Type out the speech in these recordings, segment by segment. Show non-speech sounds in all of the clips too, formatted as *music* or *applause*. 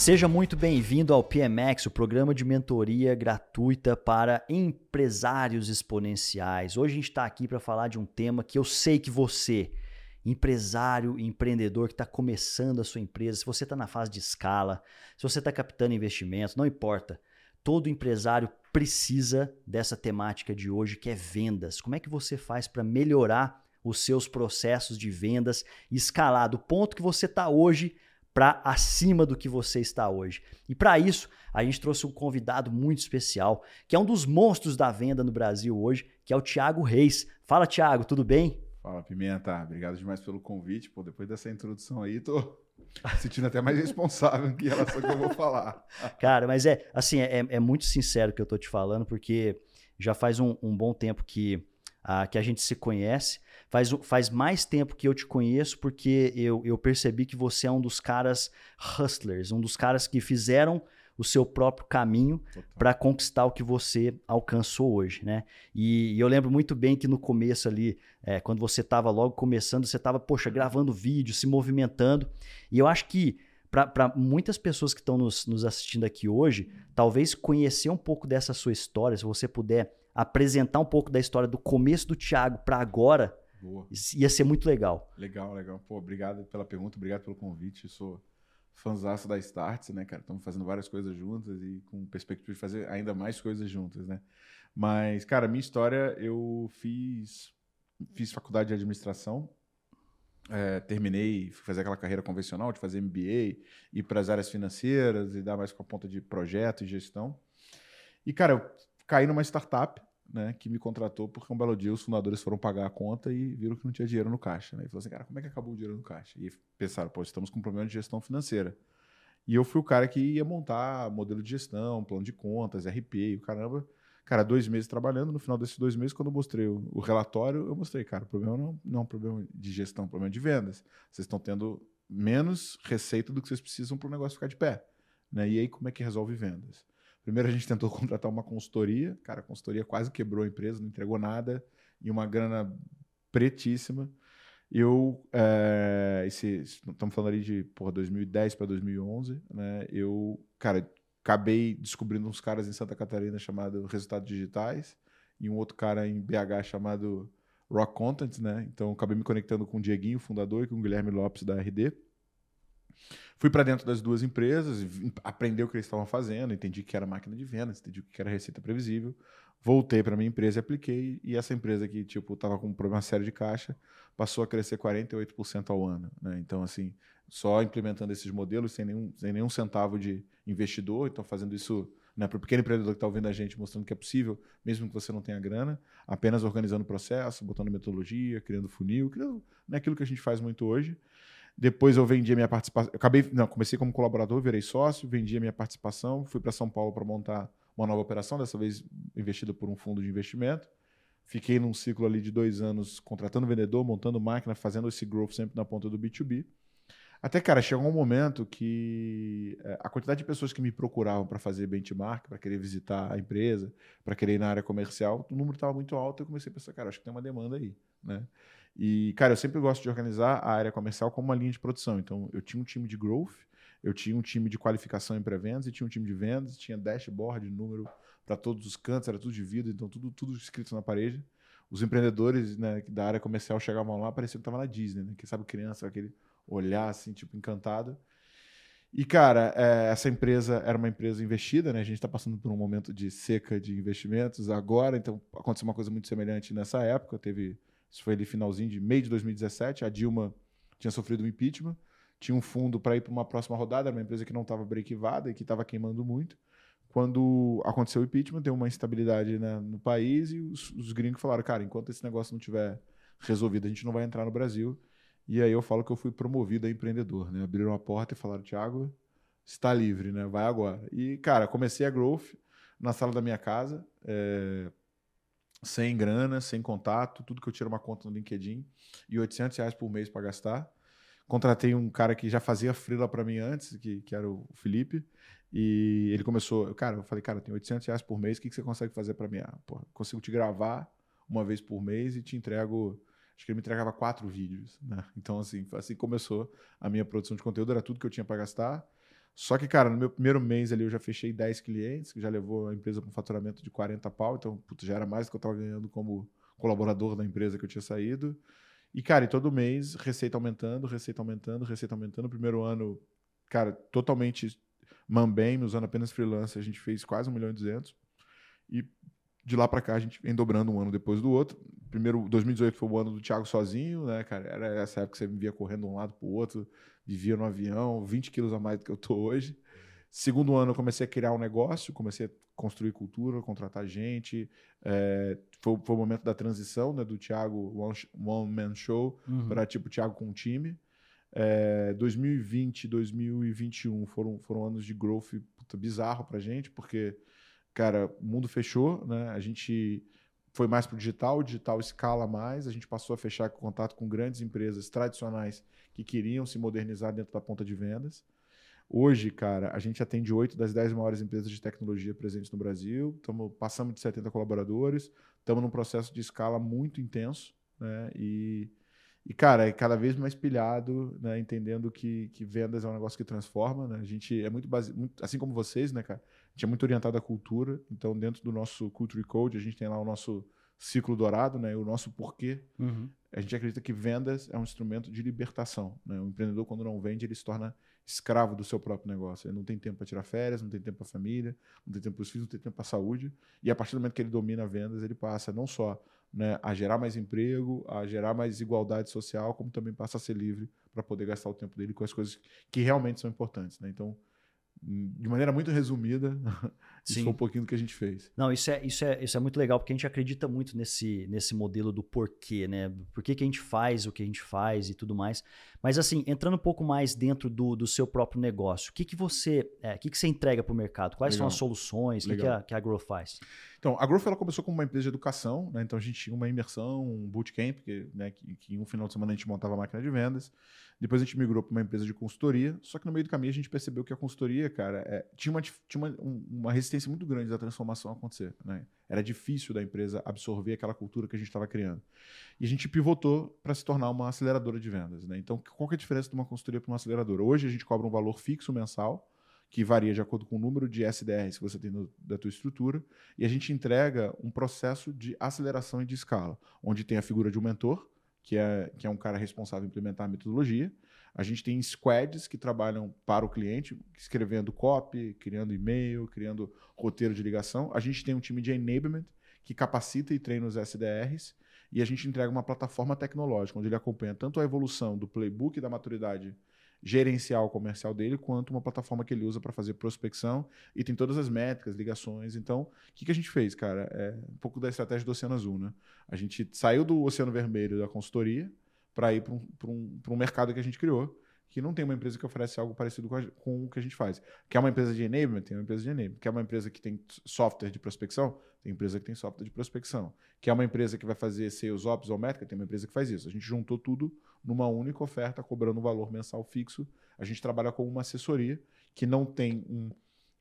Seja muito bem-vindo ao PMX, o programa de mentoria gratuita para empresários exponenciais. Hoje a gente está aqui para falar de um tema que eu sei que você, empresário empreendedor que está começando a sua empresa, se você está na fase de escala, se você está captando investimentos, não importa. Todo empresário precisa dessa temática de hoje, que é vendas. Como é que você faz para melhorar os seus processos de vendas escalar do ponto que você está hoje para acima do que você está hoje. E para isso, a gente trouxe um convidado muito especial, que é um dos monstros da venda no Brasil hoje, que é o Thiago Reis. Fala, Thiago, tudo bem? Fala, Pimenta. Obrigado demais pelo convite. Pô, depois dessa introdução aí, tô sentindo até mais responsável em relação ao que eu vou falar. *laughs* Cara, mas é assim, é, é muito sincero que eu tô te falando, porque já faz um, um bom tempo que, uh, que a gente se conhece. Faz, faz mais tempo que eu te conheço porque eu, eu percebi que você é um dos caras hustlers, um dos caras que fizeram o seu próprio caminho para conquistar o que você alcançou hoje, né? E, e, eu lembro muito bem que no começo ali, é, quando você estava logo começando, você estava, poxa, gravando vídeo, se movimentando. E eu acho que para muitas pessoas que estão nos, nos assistindo aqui hoje, talvez conhecer um pouco dessa sua história, se você puder apresentar um pouco da história do começo do Thiago para agora, Boa. Ia ser muito legal. Legal, legal. Pô, obrigado pela pergunta, obrigado pelo convite. Sou fãzaço da Starts, né, cara? Estamos fazendo várias coisas juntas e com perspectiva de fazer ainda mais coisas juntas, né? Mas, cara, minha história, eu fiz, fiz faculdade de administração, é, terminei, fui fazer aquela carreira convencional de fazer MBA, ir para as áreas financeiras e dar mais com a ponta de projeto e gestão. E, cara, eu caí numa startup né, que me contratou porque um belo dia os fundadores foram pagar a conta e viram que não tinha dinheiro no caixa. Né? E falou assim, cara, como é que acabou o dinheiro no caixa? E pensaram, pô, estamos com um problema de gestão financeira. E eu fui o cara que ia montar modelo de gestão, plano de contas, RP, e o caramba. Cara, dois meses trabalhando, no final desses dois meses, quando eu mostrei o, relatório, eu mostrei, cara, o problema não, não é um problema de gestão, é um problema de vendas. Vocês estão tendo menos receita do que vocês precisam para o negócio ficar de pé. Né? E aí, como é que resolve vendas? Primeiro a gente tentou *laughs* contratar uma consultoria, cara, a consultoria quase quebrou a empresa, não entregou nada, e uma grana pretíssima. Eu, é, esse, estamos falando ali de porra, 2010 para 2011, né? Eu, cara, acabei descobrindo uns caras em Santa Catarina chamado Resultados Digitais e um outro cara em BH chamado Rock Content, né? Então acabei me conectando com o Dieguinho, fundador, e com o Guilherme Lopes da RD. Fui para dentro das duas empresas, aprendi o que eles estavam fazendo, entendi que era máquina de vendas, entendi que era receita previsível. Voltei para minha empresa e apliquei. E essa empresa que tipo estava com um problema sério de caixa passou a crescer 48% ao ano. Né? Então, assim, só implementando esses modelos sem nenhum, sem nenhum centavo de investidor. Então, fazendo isso né, para o pequeno empreendedor que está ouvindo a gente, mostrando que é possível, mesmo que você não tenha grana, apenas organizando o processo, botando metodologia, criando funil, criando né, aquilo que a gente faz muito hoje. Depois eu vendi a minha participação. Eu acabei, não, comecei como colaborador, virei sócio, vendi a minha participação, fui para São Paulo para montar uma nova operação, dessa vez investida por um fundo de investimento. Fiquei num ciclo ali de dois anos contratando vendedor, montando máquina, fazendo esse growth sempre na ponta do B2B. Até, cara, chegou um momento que eh, a quantidade de pessoas que me procuravam para fazer benchmark, para querer visitar a empresa, para querer ir na área comercial, o número estava muito alto. Eu comecei a pensar, cara, acho que tem uma demanda aí, né? E, cara, eu sempre gosto de organizar a área comercial como uma linha de produção. Então, eu tinha um time de growth, eu tinha um time de qualificação em pré-vendas e tinha um time de vendas, tinha dashboard, número para todos os cantos, era tudo de vida, então tudo, tudo escrito na parede. Os empreendedores né, da área comercial chegavam lá, parecia que estava na Disney, né? Que sabe criança, aquele olhar assim, tipo, encantado. E, cara, é, essa empresa era uma empresa investida, né? A gente está passando por um momento de seca de investimentos agora, então aconteceu uma coisa muito semelhante nessa época. Teve isso foi ali finalzinho de meio de 2017. A Dilma tinha sofrido um impeachment, tinha um fundo para ir para uma próxima rodada, era uma empresa que não estava breakivada e que estava queimando muito. Quando aconteceu o impeachment, deu uma instabilidade né, no país e os, os gringos falaram: cara, enquanto esse negócio não tiver resolvido, a gente não vai entrar no Brasil. E aí eu falo que eu fui promovido a empreendedor, né? Abriram a porta e falaram: Thiago, está livre, né? Vai agora. E, cara, comecei a Growth na sala da minha casa. É sem grana, sem contato, tudo que eu tiro uma conta no LinkedIn e 800 reais por mês para gastar. Contratei um cara que já fazia freela para mim antes, que, que era o Felipe, e ele começou, cara, eu falei, cara, tem 800 reais por mês, o que, que você consegue fazer para mim? Ah, porra, consigo te gravar uma vez por mês e te entrego, acho que ele me entregava quatro vídeos, né? Então, assim, assim começou a minha produção de conteúdo, era tudo que eu tinha para gastar. Só que, cara, no meu primeiro mês ali eu já fechei 10 clientes, que já levou a empresa para um faturamento de 40 pau, então putz, já era mais do que eu estava ganhando como colaborador da empresa que eu tinha saído. E, cara, e todo mês, receita aumentando, receita aumentando, receita aumentando. primeiro ano, cara, totalmente mambem, usando apenas freelance, a gente fez quase 1 milhão e 200. E de lá para cá a gente vem dobrando um ano depois do outro. Primeiro, 2018 foi o ano do Thiago sozinho, né, cara? Era essa época que você me via correndo de um lado para o outro, vivia no avião, 20 quilos a mais do que eu tô hoje. Segundo ano, eu comecei a criar um negócio, comecei a construir cultura, contratar gente. É, foi, foi, o momento da transição né, do Thiago One, One Man Show uhum. para tipo Thiago com um time. É, 2020 2021 foram, foram anos de growth puta, bizarro para gente, porque, cara, o mundo fechou, né? A gente foi mais para o digital, o digital escala mais, a gente passou a fechar contato com grandes empresas tradicionais que queriam se modernizar dentro da ponta de vendas. Hoje, cara, a gente atende oito das dez maiores empresas de tecnologia presentes no Brasil, tamo, passamos de 70 colaboradores, estamos num processo de escala muito intenso, né? E, e cara, é cada vez mais pilhado, né? entendendo que, que vendas é um negócio que transforma. Né? A gente é muito, base... muito, assim como vocês, né, cara? A gente é muito orientado à cultura, então dentro do nosso Culture Code, a gente tem lá o nosso ciclo dourado, né? o nosso porquê. Uhum. A gente acredita que vendas é um instrumento de libertação. Né? O empreendedor, quando não vende, ele se torna escravo do seu próprio negócio. Ele não tem tempo para tirar férias, não tem tempo para a família, não tem tempo para os filhos, não tem tempo para a saúde. E a partir do momento que ele domina vendas, ele passa não só né, a gerar mais emprego, a gerar mais igualdade social, como também passa a ser livre para poder gastar o tempo dele com as coisas que realmente são importantes. Né? Então, de maneira muito resumida, *laughs* isso Sim. foi um pouquinho do que a gente fez. Não, isso é, isso é, isso é muito legal, porque a gente acredita muito nesse, nesse modelo do porquê, né? Por que, que a gente faz o que a gente faz e tudo mais. Mas assim, entrando um pouco mais dentro do, do seu próprio negócio, o que, que você é, que, que você entrega para o mercado? Quais legal. são as soluções? O que, que, a, que a Grow faz? Então, a Growth ela começou como uma empresa de educação, né? Então a gente tinha uma imersão, um bootcamp, que, né, que, que em um final de semana a gente montava a máquina de vendas. Depois a gente migrou para uma empresa de consultoria. Só que no meio do caminho a gente percebeu que a consultoria, cara, é, tinha, uma, tinha uma, uma resistência muito grande da transformação acontecer. Né? Era difícil da empresa absorver aquela cultura que a gente estava criando. E a gente pivotou para se tornar uma aceleradora de vendas. Né? Então, qual que é a diferença de uma consultoria para uma aceleradora? Hoje a gente cobra um valor fixo mensal que varia de acordo com o número de SDRs que você tem no, da tua estrutura, e a gente entrega um processo de aceleração e de escala, onde tem a figura de um mentor, que é, que é um cara responsável por implementar a metodologia. A gente tem squads que trabalham para o cliente, escrevendo copy, criando e-mail, criando roteiro de ligação. A gente tem um time de enablement que capacita e treina os SDRs. E a gente entrega uma plataforma tecnológica, onde ele acompanha tanto a evolução do playbook da maturidade gerencial comercial dele, quanto uma plataforma que ele usa para fazer prospecção e tem todas as métricas, ligações. Então, o que, que a gente fez, cara? É um pouco da estratégia do Oceano Azul, né? A gente saiu do Oceano Vermelho da consultoria para ir para um, um, um mercado que a gente criou, que não tem uma empresa que oferece algo parecido com, a, com, o que a gente faz. Quer uma empresa de enablement? Tem uma empresa de enablement. Quer uma empresa que tem software de prospecção? Tem empresa que tem software de prospecção. Quer uma empresa que vai fazer sales ops ou métrica? Tem uma empresa que faz isso. A gente juntou tudo numa única oferta, cobrando um valor mensal fixo. A gente trabalha com uma assessoria que não tem um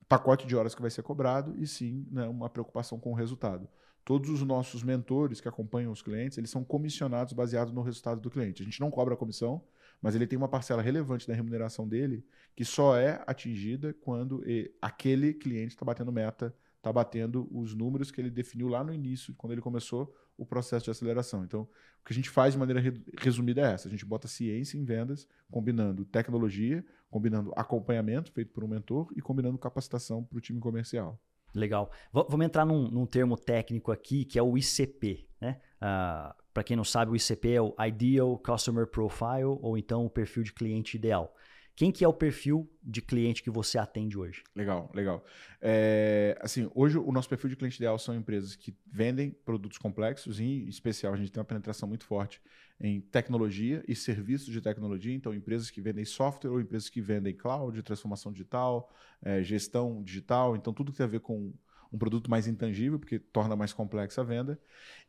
pacote de horas que vai ser cobrado e sim né, uma preocupação com o resultado. Todos os nossos mentores que acompanham os clientes, eles são comissionados baseados no resultado do cliente. A gente não cobra a comissão, mas ele tem uma parcela relevante da remuneração dele que só é atingida quando aquele cliente está batendo meta, está batendo os números que ele definiu lá no início, quando ele começou o processo de aceleração. Então, o que a gente faz de maneira resumida é essa: a gente bota ciência em vendas, combinando tecnologia, combinando acompanhamento feito por um mentor e combinando capacitação para o time comercial. Legal. V vamos entrar num, num, termo técnico aqui que é o ICP. Né? Uh, para quem não sabe, o ICP é o Ideal Customer Profile, ou então o perfil de cliente ideal. Quem que é o perfil de cliente que você atende hoje? Legal, legal. É, assim, hoje o nosso perfil de cliente ideal são empresas que vendem produtos complexos, em especial a gente tem uma penetração muito forte em tecnologia e serviços de tecnologia, então empresas que vendem software ou empresas que vendem cloud, transformação digital, é, gestão digital, então tudo que tem a ver com um produto mais intangível, porque torna mais complexa a venda,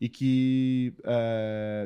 e que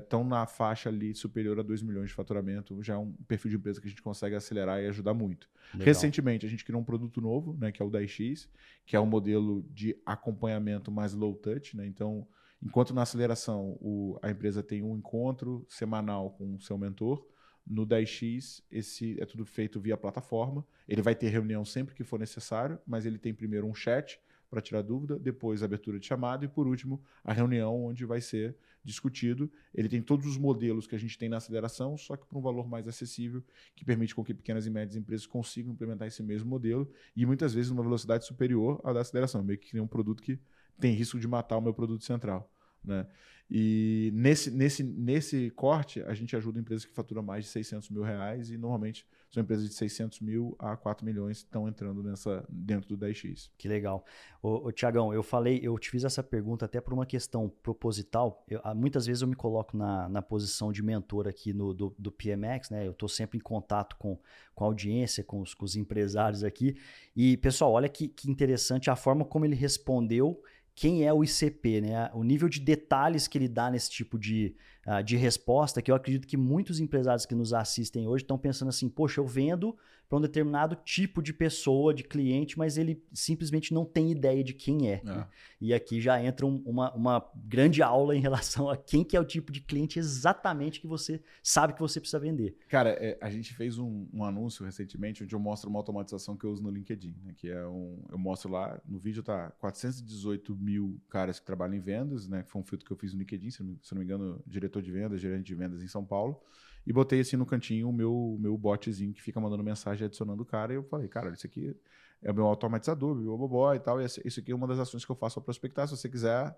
estão é, na faixa ali superior a 2 milhões de faturamento, já é um perfil de empresa que a gente consegue acelerar e ajudar muito. Legal. Recentemente, a gente criou um produto novo, né, que é o 10X, que é um modelo de acompanhamento mais low touch, né? Então, enquanto na aceleração o, a empresa tem um encontro semanal com o seu mentor, No 10x, esse é tudo feito via plataforma. Ele vai ter reunião sempre que for necessário, mas ele tem primeiro um chat para tirar dúvida, depois a abertura de chamada e, por último, a reunião onde vai ser discutido. Ele tem todos os modelos que a gente tem na aceleração, só que por um valor mais acessível, que permite com que pequenas e médias empresas consigam implementar esse mesmo modelo e muitas vezes numa velocidade superior à da aceleração, meio que um produto que tem risco de matar o meu produto central. Né? E nesse, nesse, nesse corte, a gente ajuda empresas que faturam mais de 600 mil reais e normalmente são empresas de 600 mil a 4 milhões que estão entrando nessa, dentro do 10x. Que legal. Ô, ô Tiagão, eu falei, eu te fiz essa pergunta até por uma questão proposital. Eu, ah, muitas vezes eu me coloco na, na posição de mentor aqui no, do, do PMX, né? Eu estou sempre em contato com, com a audiência, com os, com os empresários aqui. E, pessoal, olha que, que interessante a forma como ele respondeu quem é o ICP, né? O nível de detalhes que ele dá nesse tipo de, uh, de resposta, que eu acredito que muitos empresários que nos assistem hoje estão pensando assim, poxa, eu vendo para um determinado tipo de pessoa, de cliente, mas ele simplesmente não tem ideia de quem é. é. Né? E aqui já entra um, uma, uma grande aula em relação a quem que é o tipo de cliente exatamente que você sabe que você precisa vender. Cara, é, a gente fez um, um, anúncio recentemente onde eu mostro uma automatização que eu uso no LinkedIn, né? que é um, eu mostro lá, no vídeo tá 418 mil caras que trabalham em vendas, né? que foi um filtro que eu fiz no LinkedIn, se não, se não me engano, diretor de vendas, gerente de vendas em São Paulo e botei assim no cantinho o meu, meu botzinho que fica mandando mensagem adicionando o cara. E eu falei, cara, isso aqui é o meu automatizador, meu bobó e tal. E isso aqui é uma das ações que eu faço para prospectar. Se você quiser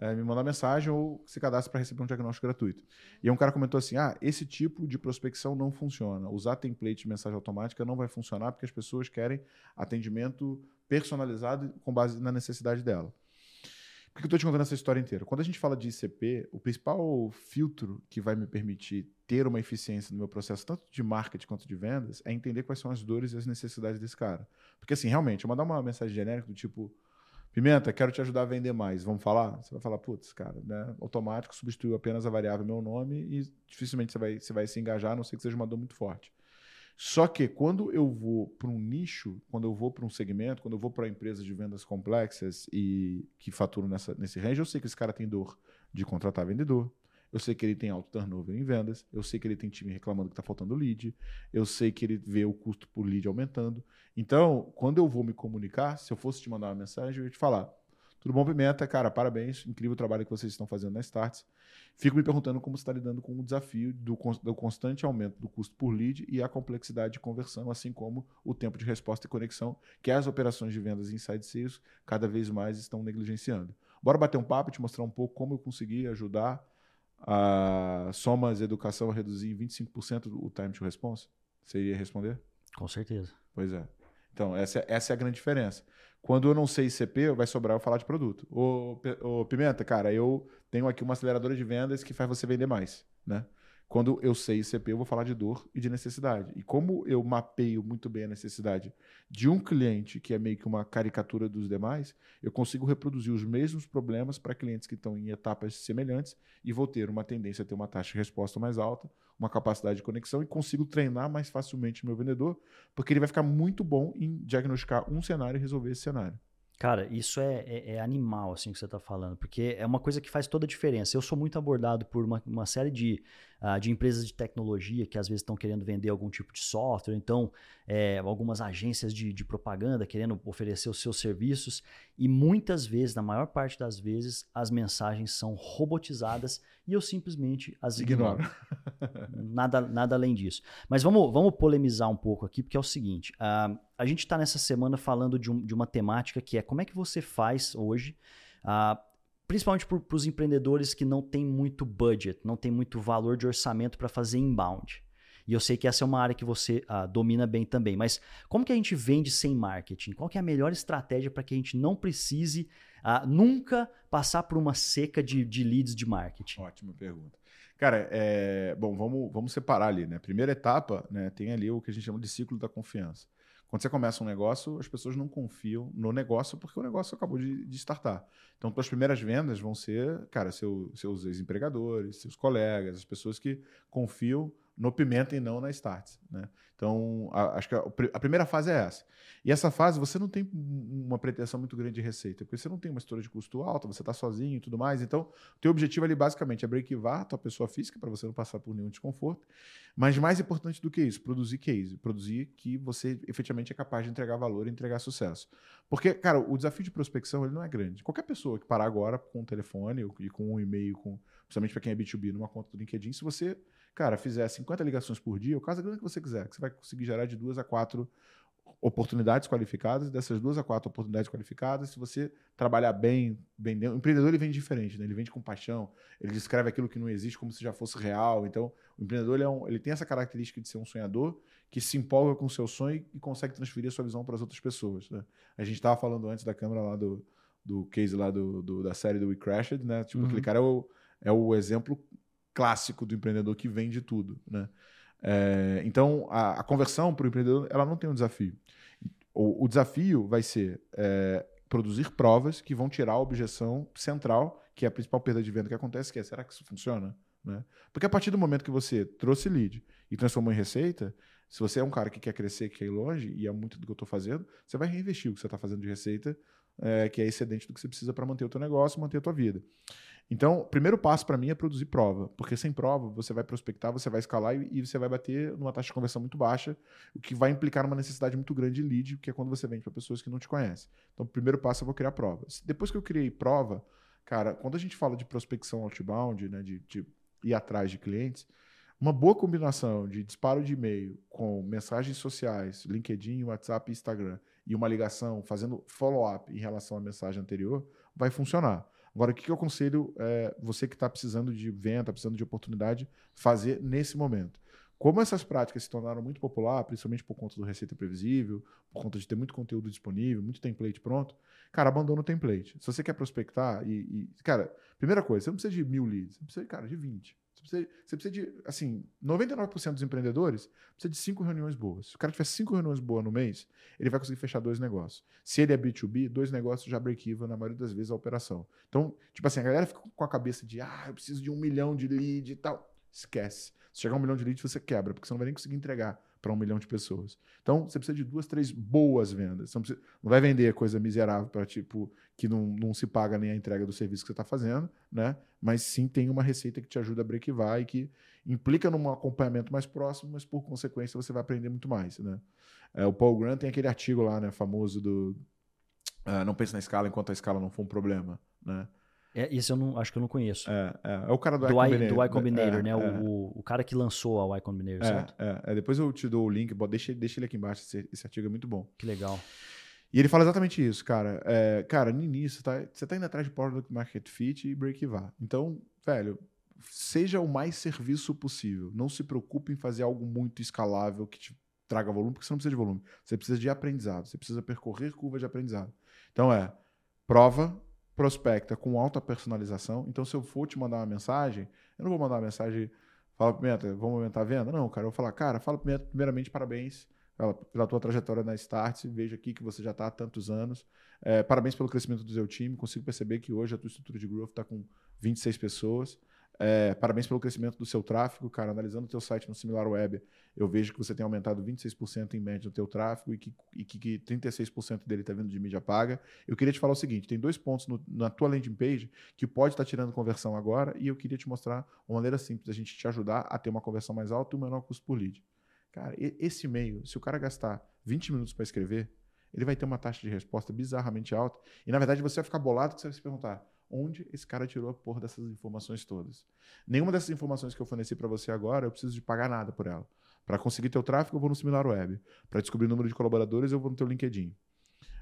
é, me mandar mensagem ou se cadastre para receber um diagnóstico gratuito. E um cara comentou assim: ah, esse tipo de prospecção não funciona. Usar template de mensagem automática não vai funcionar porque as pessoas querem atendimento personalizado com base na necessidade dela. Por que eu estou te contando essa história inteira? Quando a gente fala de ICP, o principal filtro que vai me permitir ter uma eficiência no meu processo, tanto de marketing quanto de vendas, é entender quais são as dores e as necessidades desse cara. Porque, assim, realmente, eu mandar uma mensagem genérica do tipo: Pimenta, quero te ajudar a vender mais. Vamos falar? Você vai falar, putz, cara, né? Automático, substituiu apenas a variável meu nome e dificilmente você vai, você vai se engajar, a não ser que seja uma dor muito forte. Só que quando eu vou para um nicho, quando eu vou para um segmento, quando eu vou para empresas de vendas complexas e que faturam nessa, nesse range, eu sei que esse cara tem dor de contratar vendedor. Eu sei que ele tem alto turnover em vendas. Eu sei que ele tem time reclamando que está faltando lead. Eu sei que ele vê o custo por lead aumentando. Então, quando eu vou me comunicar, se eu fosse te mandar uma mensagem, eu ia te falar: tudo bom, Pimenta? Cara, parabéns. Incrível o trabalho que vocês estão fazendo na Starts. Fico me perguntando como você está lidando com o desafio do, do, constante aumento do custo por lead e a complexidade de conversão, assim como o tempo de resposta e conexão, que as operações de vendas inside sales cada vez mais estão negligenciando. Bora bater um papo e te mostrar um pouco como eu consegui ajudar a Somas Educação a reduzir em 25% o time to response? Você iria responder? Com certeza. Pois é. Então, essa, essa é a grande diferença. Quando eu não sei ICP, vai sobrar eu falar de produto. Ô, ô, Pimenta, cara, eu tenho aqui uma aceleradora de vendas que faz você vender mais, né? Quando eu sei ICP, eu vou falar de dor e de necessidade. E como eu mapeio muito bem a necessidade de um cliente, que é meio que uma caricatura dos demais, eu consigo reproduzir os mesmos problemas para clientes que estão em etapas semelhantes e vou ter uma tendência a ter uma taxa de resposta mais alta, uma capacidade de conexão e consigo treinar mais facilmente meu vendedor, porque ele vai ficar muito bom em diagnosticar um cenário e resolver esse cenário. Cara, isso é, é, é, animal, assim, que você está falando, porque é uma coisa que faz toda a diferença. Eu sou muito abordado por uma, uma série de, uh, de empresas de tecnologia que às vezes estão querendo vender algum tipo de software, então é, algumas agências de, de propaganda querendo oferecer os seus serviços, e muitas vezes, na maior parte das vezes, as mensagens são robotizadas e eu simplesmente as ignoro. *laughs* nada, nada além disso. Mas vamos, vamos polemizar um pouco aqui, porque é o seguinte: uh, a gente está nessa semana falando de, um, de, uma temática que é como é que você faz hoje, uh, principalmente para os empreendedores que não têm muito budget, não tem muito valor de orçamento para fazer inbound. E eu sei que essa é uma área que você uh, domina bem também. Mas como que a gente vende sem marketing? Qual que é a melhor estratégia para que a gente não precise a nunca passar por uma seca de, de leads de marketing? Ótima pergunta. Cara, é, bom, vamos, vamos separar ali, né? Primeira etapa, né, tem ali o que a gente chama de ciclo da confiança. Quando você começa um negócio, as pessoas não confiam no negócio porque o negócio acabou de, de startar. Então, as primeiras vendas vão ser, cara, seu, seus ex-empregadores, seus colegas, as pessoas que confiam no Pimenta e não na Starts. Né? Então, a, acho que a, a, primeira fase é essa. E essa fase você não tem uma pretensão muito grande de receita, porque você não tem uma estrutura de custo alta, você está sozinho e tudo mais. Então, o teu objetivo ali basicamente é breakivar a tua pessoa física para você não passar por nenhum desconforto. Mas mais importante do que isso, produzir case, produzir que você efetivamente é capaz de entregar valor e entregar sucesso. Porque, cara, o desafio de prospecção ele não é grande. Qualquer pessoa que parar agora com um telefone e com um e-mail, com, principalmente para quem é B2B, numa conta do LinkedIn, se você cara, fizer 50 ligações por dia, o caso é que você quiser, que você vai conseguir gerar de duas a quatro oportunidades qualificadas, dessas duas a quatro oportunidades qualificadas, se você trabalhar bem, bem dentro, o empreendedor ele vende diferente, né? ele vende com paixão, ele descreve aquilo que não existe como se já fosse real, então o empreendedor ele, é um, ele tem essa característica de ser um sonhador que se empolga com o seu sonho e consegue transferir a sua visão para as outras pessoas. Né? A gente estava falando antes da câmera lá do, do case lá do, do, da série do We Crashed, né? Tipo, uhum. aquele cara é o, é o exemplo clássico do empreendedor que vende tudo. Né? É, então, a, a conversão para o empreendedor ela não tem um desafio. O, o desafio vai ser é, produzir provas que vão tirar a objeção central, que é a principal perda de venda que acontece, que é será que isso funciona? Né? Porque a partir do momento que você trouxe lead e transformou em receita, se você é um cara que quer crescer, que quer ir longe, e é muito do que eu estou fazendo, você vai reinvestir o que você está fazendo de receita, é, que é excedente do que você precisa para manter o teu negócio, manter a tua vida. Então, o primeiro passo para mim é produzir prova, porque sem prova você vai prospectar, você vai escalar e, você vai bater numa taxa de conversão muito baixa, o que vai implicar numa necessidade muito grande de lead, que é quando você vende para pessoas que não te conhecem. Então, o primeiro passo é vou criar prova. Depois que eu criei prova, cara, quando a gente fala de prospecção outbound, né, de, de ir atrás de clientes, uma boa combinação de disparo de e-mail com mensagens sociais, LinkedIn, WhatsApp e Instagram, e uma ligação fazendo follow-up em relação à mensagem anterior, vai funcionar. Agora, o que eu aconselho é, você que está precisando de venda, precisando de oportunidade, fazer nesse momento? Como essas práticas se tornaram muito popular, principalmente por conta do Receita Previsível, por conta de ter muito conteúdo disponível, muito template pronto, cara, abandona o template. Se você quer prospectar e, e cara, primeira coisa, você não precisa de mil leads, você precisa, cara, de 20. Você precisa, você precisa de, assim, 99% dos empreendedores precisa de cinco reuniões boas. Se o cara tiver cinco reuniões boas no mês, ele vai conseguir fechar dois negócios. Se ele é B2B, dois negócios já break-even na maioria das vezes a operação. Então, tipo assim, a galera fica com a cabeça de, ah, eu preciso de um milhão de lead e tal. Esquece. Se chegar um milhão de leads, você quebra, porque você não vai nem conseguir entregar para um milhão de pessoas. Então, você precisa de duas, três boas vendas. Não, precisa, não vai vender coisa miserável para tipo que não, não se paga nem a entrega do serviço que você está fazendo, né? Mas sim tem uma receita que te ajuda a breakivar e que implica num acompanhamento mais próximo, mas por consequência você vai aprender muito mais, né? É, o Paul Grant tem aquele artigo lá, né, famoso do uh, não pense na escala enquanto a escala não for um problema, né? É, esse eu não, acho que eu não conheço. É, é, é o cara do, do Y Combinator. Do y Combinator, é, né? É. O, o cara que lançou a Y Combinator, certo? É, é, depois eu te dou o link, deixa, deixa ele aqui embaixo, esse, esse artigo é muito bom. Que legal. E ele fala exatamente isso, cara. É, cara, no início, tá, você tá indo atrás de Product Market Fit e Break-Even. Então, velho, seja o mais serviço possível. Não se preocupe em fazer algo muito escalável que te traga volume, porque você não precisa de volume. Você precisa de aprendizado. Você precisa percorrer curva de aprendizado. Então, é prova, prospecta com alta personalização. Então, se eu for te mandar uma mensagem, eu não vou mandar uma mensagem, fala, Pimenta, vamos aumentar a venda? Não, cara, eu vou falar, cara, fala primeiramente, parabéns pela, pela tua trajetória na Start, vejo aqui que você já está há tantos anos. É, parabéns pelo crescimento do seu time. Consigo perceber que hoje a tua estrutura de growth está com 26 pessoas. É, parabéns pelo crescimento do seu tráfego, cara. Analisando o teu site no SimilarWeb, eu vejo que você tem aumentado 26% em média no teu tráfego e que, e que, que 36% dele está vindo de mídia paga. Eu queria te falar o seguinte, tem dois pontos no, na tua landing page que pode estar tá tirando conversão agora e eu queria te mostrar uma maneira simples da gente te ajudar a ter uma conversão mais alta e um menor custo por lead. Cara, esse e-mail, se o cara gastar 20 minutos para escrever, ele vai ter uma taxa de resposta bizarramente alta. E na verdade você vai ficar bolado que você vai se perguntar: onde esse cara tirou a porra dessas informações todas? Nenhuma dessas informações que eu forneci para você agora, eu preciso de pagar nada por ela. Para conseguir teu tráfego, eu vou no Similar Web. Para descobrir o número de colaboradores, eu vou no teu LinkedIn.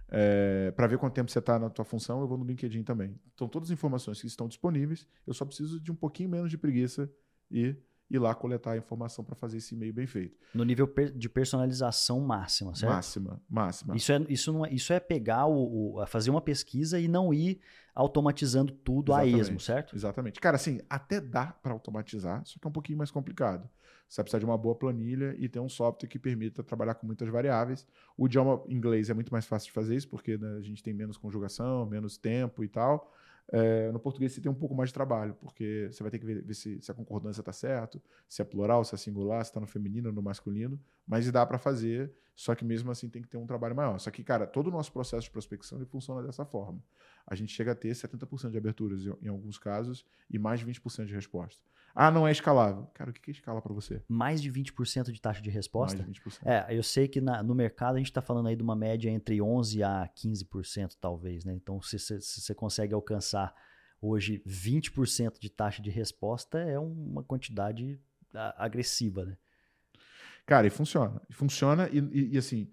É, para ver quanto tempo você está na tua função, eu vou no LinkedIn também. Então, todas as informações que estão disponíveis, eu só preciso de um pouquinho menos de preguiça e ir lá coletar a informação para fazer esse e-mail bem feito. No nível de personalização máxima, certo? Máxima, máxima. Isso é, isso não é, isso é pegar o, o fazer uma pesquisa e não ir automatizando tudo Exatamente. a esmo, certo? Exatamente. Cara, assim, até dá para automatizar, só que é um pouquinho mais complicado. Você vai precisar de uma boa planilha e ter um software que permita trabalhar com muitas variáveis. O idioma inglês é muito mais fácil de fazer isso, porque né, a gente tem menos conjugação, menos tempo e tal. É, no português você tem um pouco mais de trabalho, porque você vai ter que ver, ver se, se, a concordância está certo, se é plural, se é singular, se está no feminino ou no masculino, mas dá para fazer, só que mesmo assim tem que ter um trabalho maior. Só que, cara, todo o nosso processo de prospecção ele funciona dessa forma. A gente chega a ter 70% de aberturas em, em alguns casos e mais de 20% de resposta. Ah, não é escalável. Cara, o que é escala para você? Mais de 20% de taxa de resposta? Mais de 20%. É, eu sei que na, no mercado a gente está falando aí de uma média entre 11% a 15%, talvez, né? Então, se você consegue alcançar hoje 20% de taxa de resposta, é uma quantidade agressiva, né? Cara, e funciona. Funciona e, e, e, assim,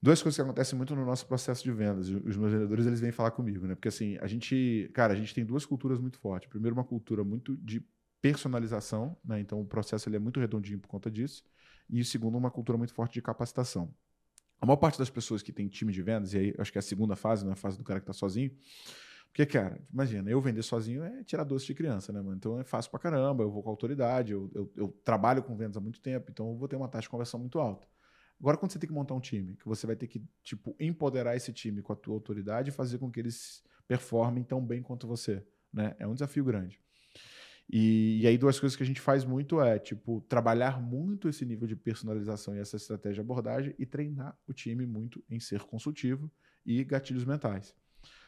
duas coisas que acontecem muito no nosso processo de vendas. Os meus vendedores, eles vêm falar comigo, né? Porque assim, a gente, cara, a gente tem duas culturas muito fortes. Primeiro, uma cultura muito de personalização, né? então o processo ele é muito redondinho por conta disso. E segundo, uma cultura muito forte de capacitação. A maior parte das pessoas que tem time de vendas, e aí acho que é a segunda fase, não é a fase do cara que está sozinho, porque, cara, imagina, eu vender sozinho é tirar doce de criança, né, mano? Então é fácil pra caramba, eu vou com autoridade, eu, eu, eu trabalho com vendas há muito tempo, então eu vou ter uma taxa de conversão muito alta. Agora, quando você tem que montar um time, que você vai ter que, tipo, empoderar esse time com a tua autoridade e fazer com que eles performem tão bem quanto você, né? É um desafio grande. E, e, aí, duas coisas que a gente faz muito é, tipo, trabalhar muito esse nível de personalização e essa estratégia de abordagem e treinar o time muito em ser consultivo e gatilhos mentais.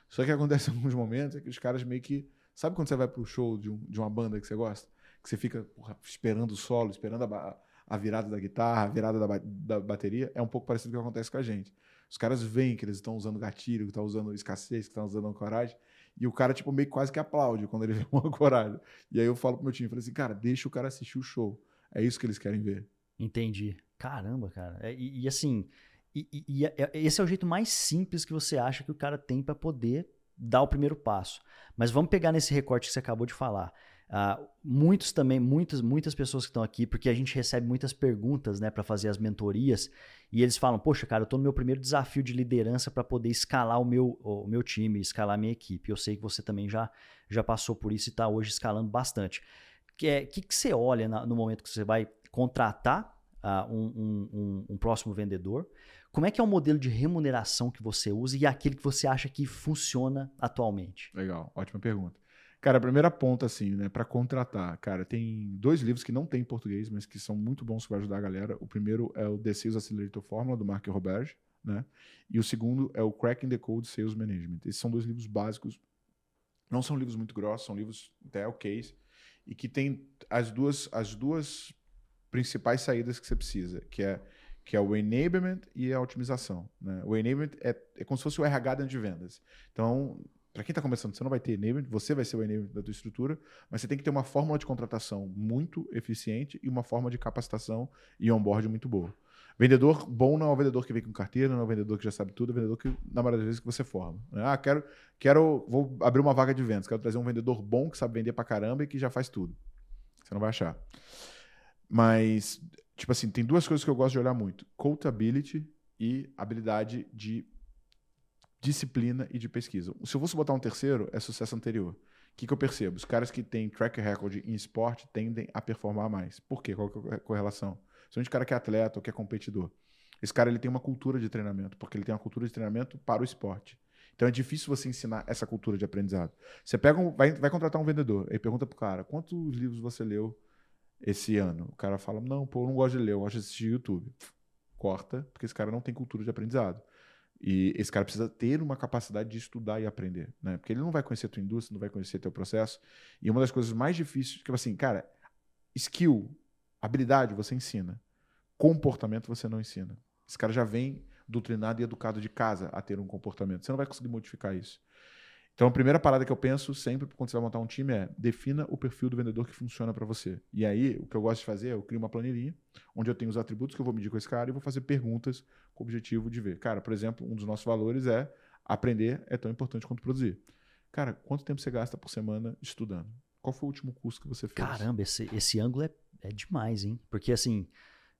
Só que acontece *laughs* em alguns momentos é que os caras meio que. Sabe quando você vai pro show de, um, de uma banda que você gosta? Que você fica porra, esperando o solo, esperando a, a, virada da guitarra, a virada da, da bateria? É um pouco parecido com o que acontece com a gente. Os caras veem que eles estão usando gatilho, que estão usando escassez, que estão usando coragem e o cara, tipo, meio quase que aplaude quando ele *laughs* vê uma coragem. E aí eu falo pro meu time, falei assim, cara, deixa o cara assistir o show. É isso que eles querem ver. Entendi. Caramba, cara. É, e, e, assim, e, e, é, é, esse é o jeito mais simples que você acha que o cara tem para poder dar o primeiro passo. Mas vamos pegar nesse recorte que você acabou de falar. Uh, muitos também, muitas, muitas pessoas que estão aqui, porque a gente recebe muitas perguntas né, para fazer as mentorias, e eles falam: Poxa, cara, eu estou no meu primeiro desafio de liderança para poder escalar o meu, o meu time, escalar a minha equipe. Eu sei que você também já, já passou por isso e está hoje escalando bastante. O que, é, que, que você olha na, no momento que você vai contratar uh, um, um, um, um próximo vendedor? Como é que é o modelo de remuneração que você usa e aquele que você acha que funciona atualmente? Legal, ótima pergunta. Cara, a primeira ponta, assim, né, para contratar, cara, tem dois livros que não tem em português, mas que são muito bons para ajudar a galera. O primeiro é o The Sales Accelerator Formula, do Mark Roberge, né? E o segundo é o Cracking the Code Sales Management. Esses são dois livros básicos. Não são livros muito grossos, são livros até ok, e que tem as duas, as duas principais saídas que você precisa, que é que é o enablement e a otimização. Né? O enablement é, é como se fosse o RH dentro de vendas. Então, para quem está começando, você não vai ter enablement, você vai ser o enablement da tua estrutura, mas você tem que ter uma fórmula de contratação muito eficiente e uma forma de capacitação e onboard muito boa. Vendedor bom não é o vendedor que vem com carteira, não é o vendedor que já sabe tudo, é o vendedor que, na maioria das vezes, que você forma. Né? Ah, quero, quero, vou abrir uma vaga de vendas, quero trazer um vendedor bom que sabe vender para caramba e que já faz tudo. Você não vai achar. Mas, tipo assim, tem duas coisas que eu gosto de olhar muito: coachability e habilidade de disciplina e de pesquisa. Se eu fosse botar um terceiro, é sucesso anterior. O que, que eu percebo? Os caras que têm track record em esporte tendem a performar mais. Por quê? Qual é a correlação? São de cara que é atleta ou que é competidor. Esse cara ele tem uma cultura de treinamento, porque ele tem uma cultura de treinamento para o esporte. Então é difícil você ensinar essa cultura de aprendizado. Você pega um, vai, vai contratar um vendedor, aí pergunta pro cara, quantos livros você leu esse ano? O cara fala, não, pô, eu não gosto de ler, eu gosto de assistir YouTube. Corta, porque esse cara não tem cultura de aprendizado. E esse cara precisa ter uma capacidade de estudar e aprender, né? Porque ele não vai conhecer a tua indústria, não vai conhecer teu processo. E uma das coisas mais difíceis, que assim, cara, skill, habilidade você ensina. Comportamento você não ensina. Esse cara já vem doutrinado e educado de casa a ter um comportamento. Você não vai conseguir modificar isso. Então, a primeira parada que eu penso sempre quando você vai montar um time é defina o perfil do vendedor que funciona para você. E aí, o que eu gosto de fazer é eu crio uma planilhinha onde eu tenho os atributos que eu vou medir com esse cara e vou fazer perguntas com o objetivo de ver. Cara, por exemplo, um dos nossos valores é aprender é tão importante quanto produzir. Cara, quanto tempo você gasta por semana estudando? Qual foi o último curso que você fez? Caramba, esse, esse ângulo é, é demais, hein? Porque assim,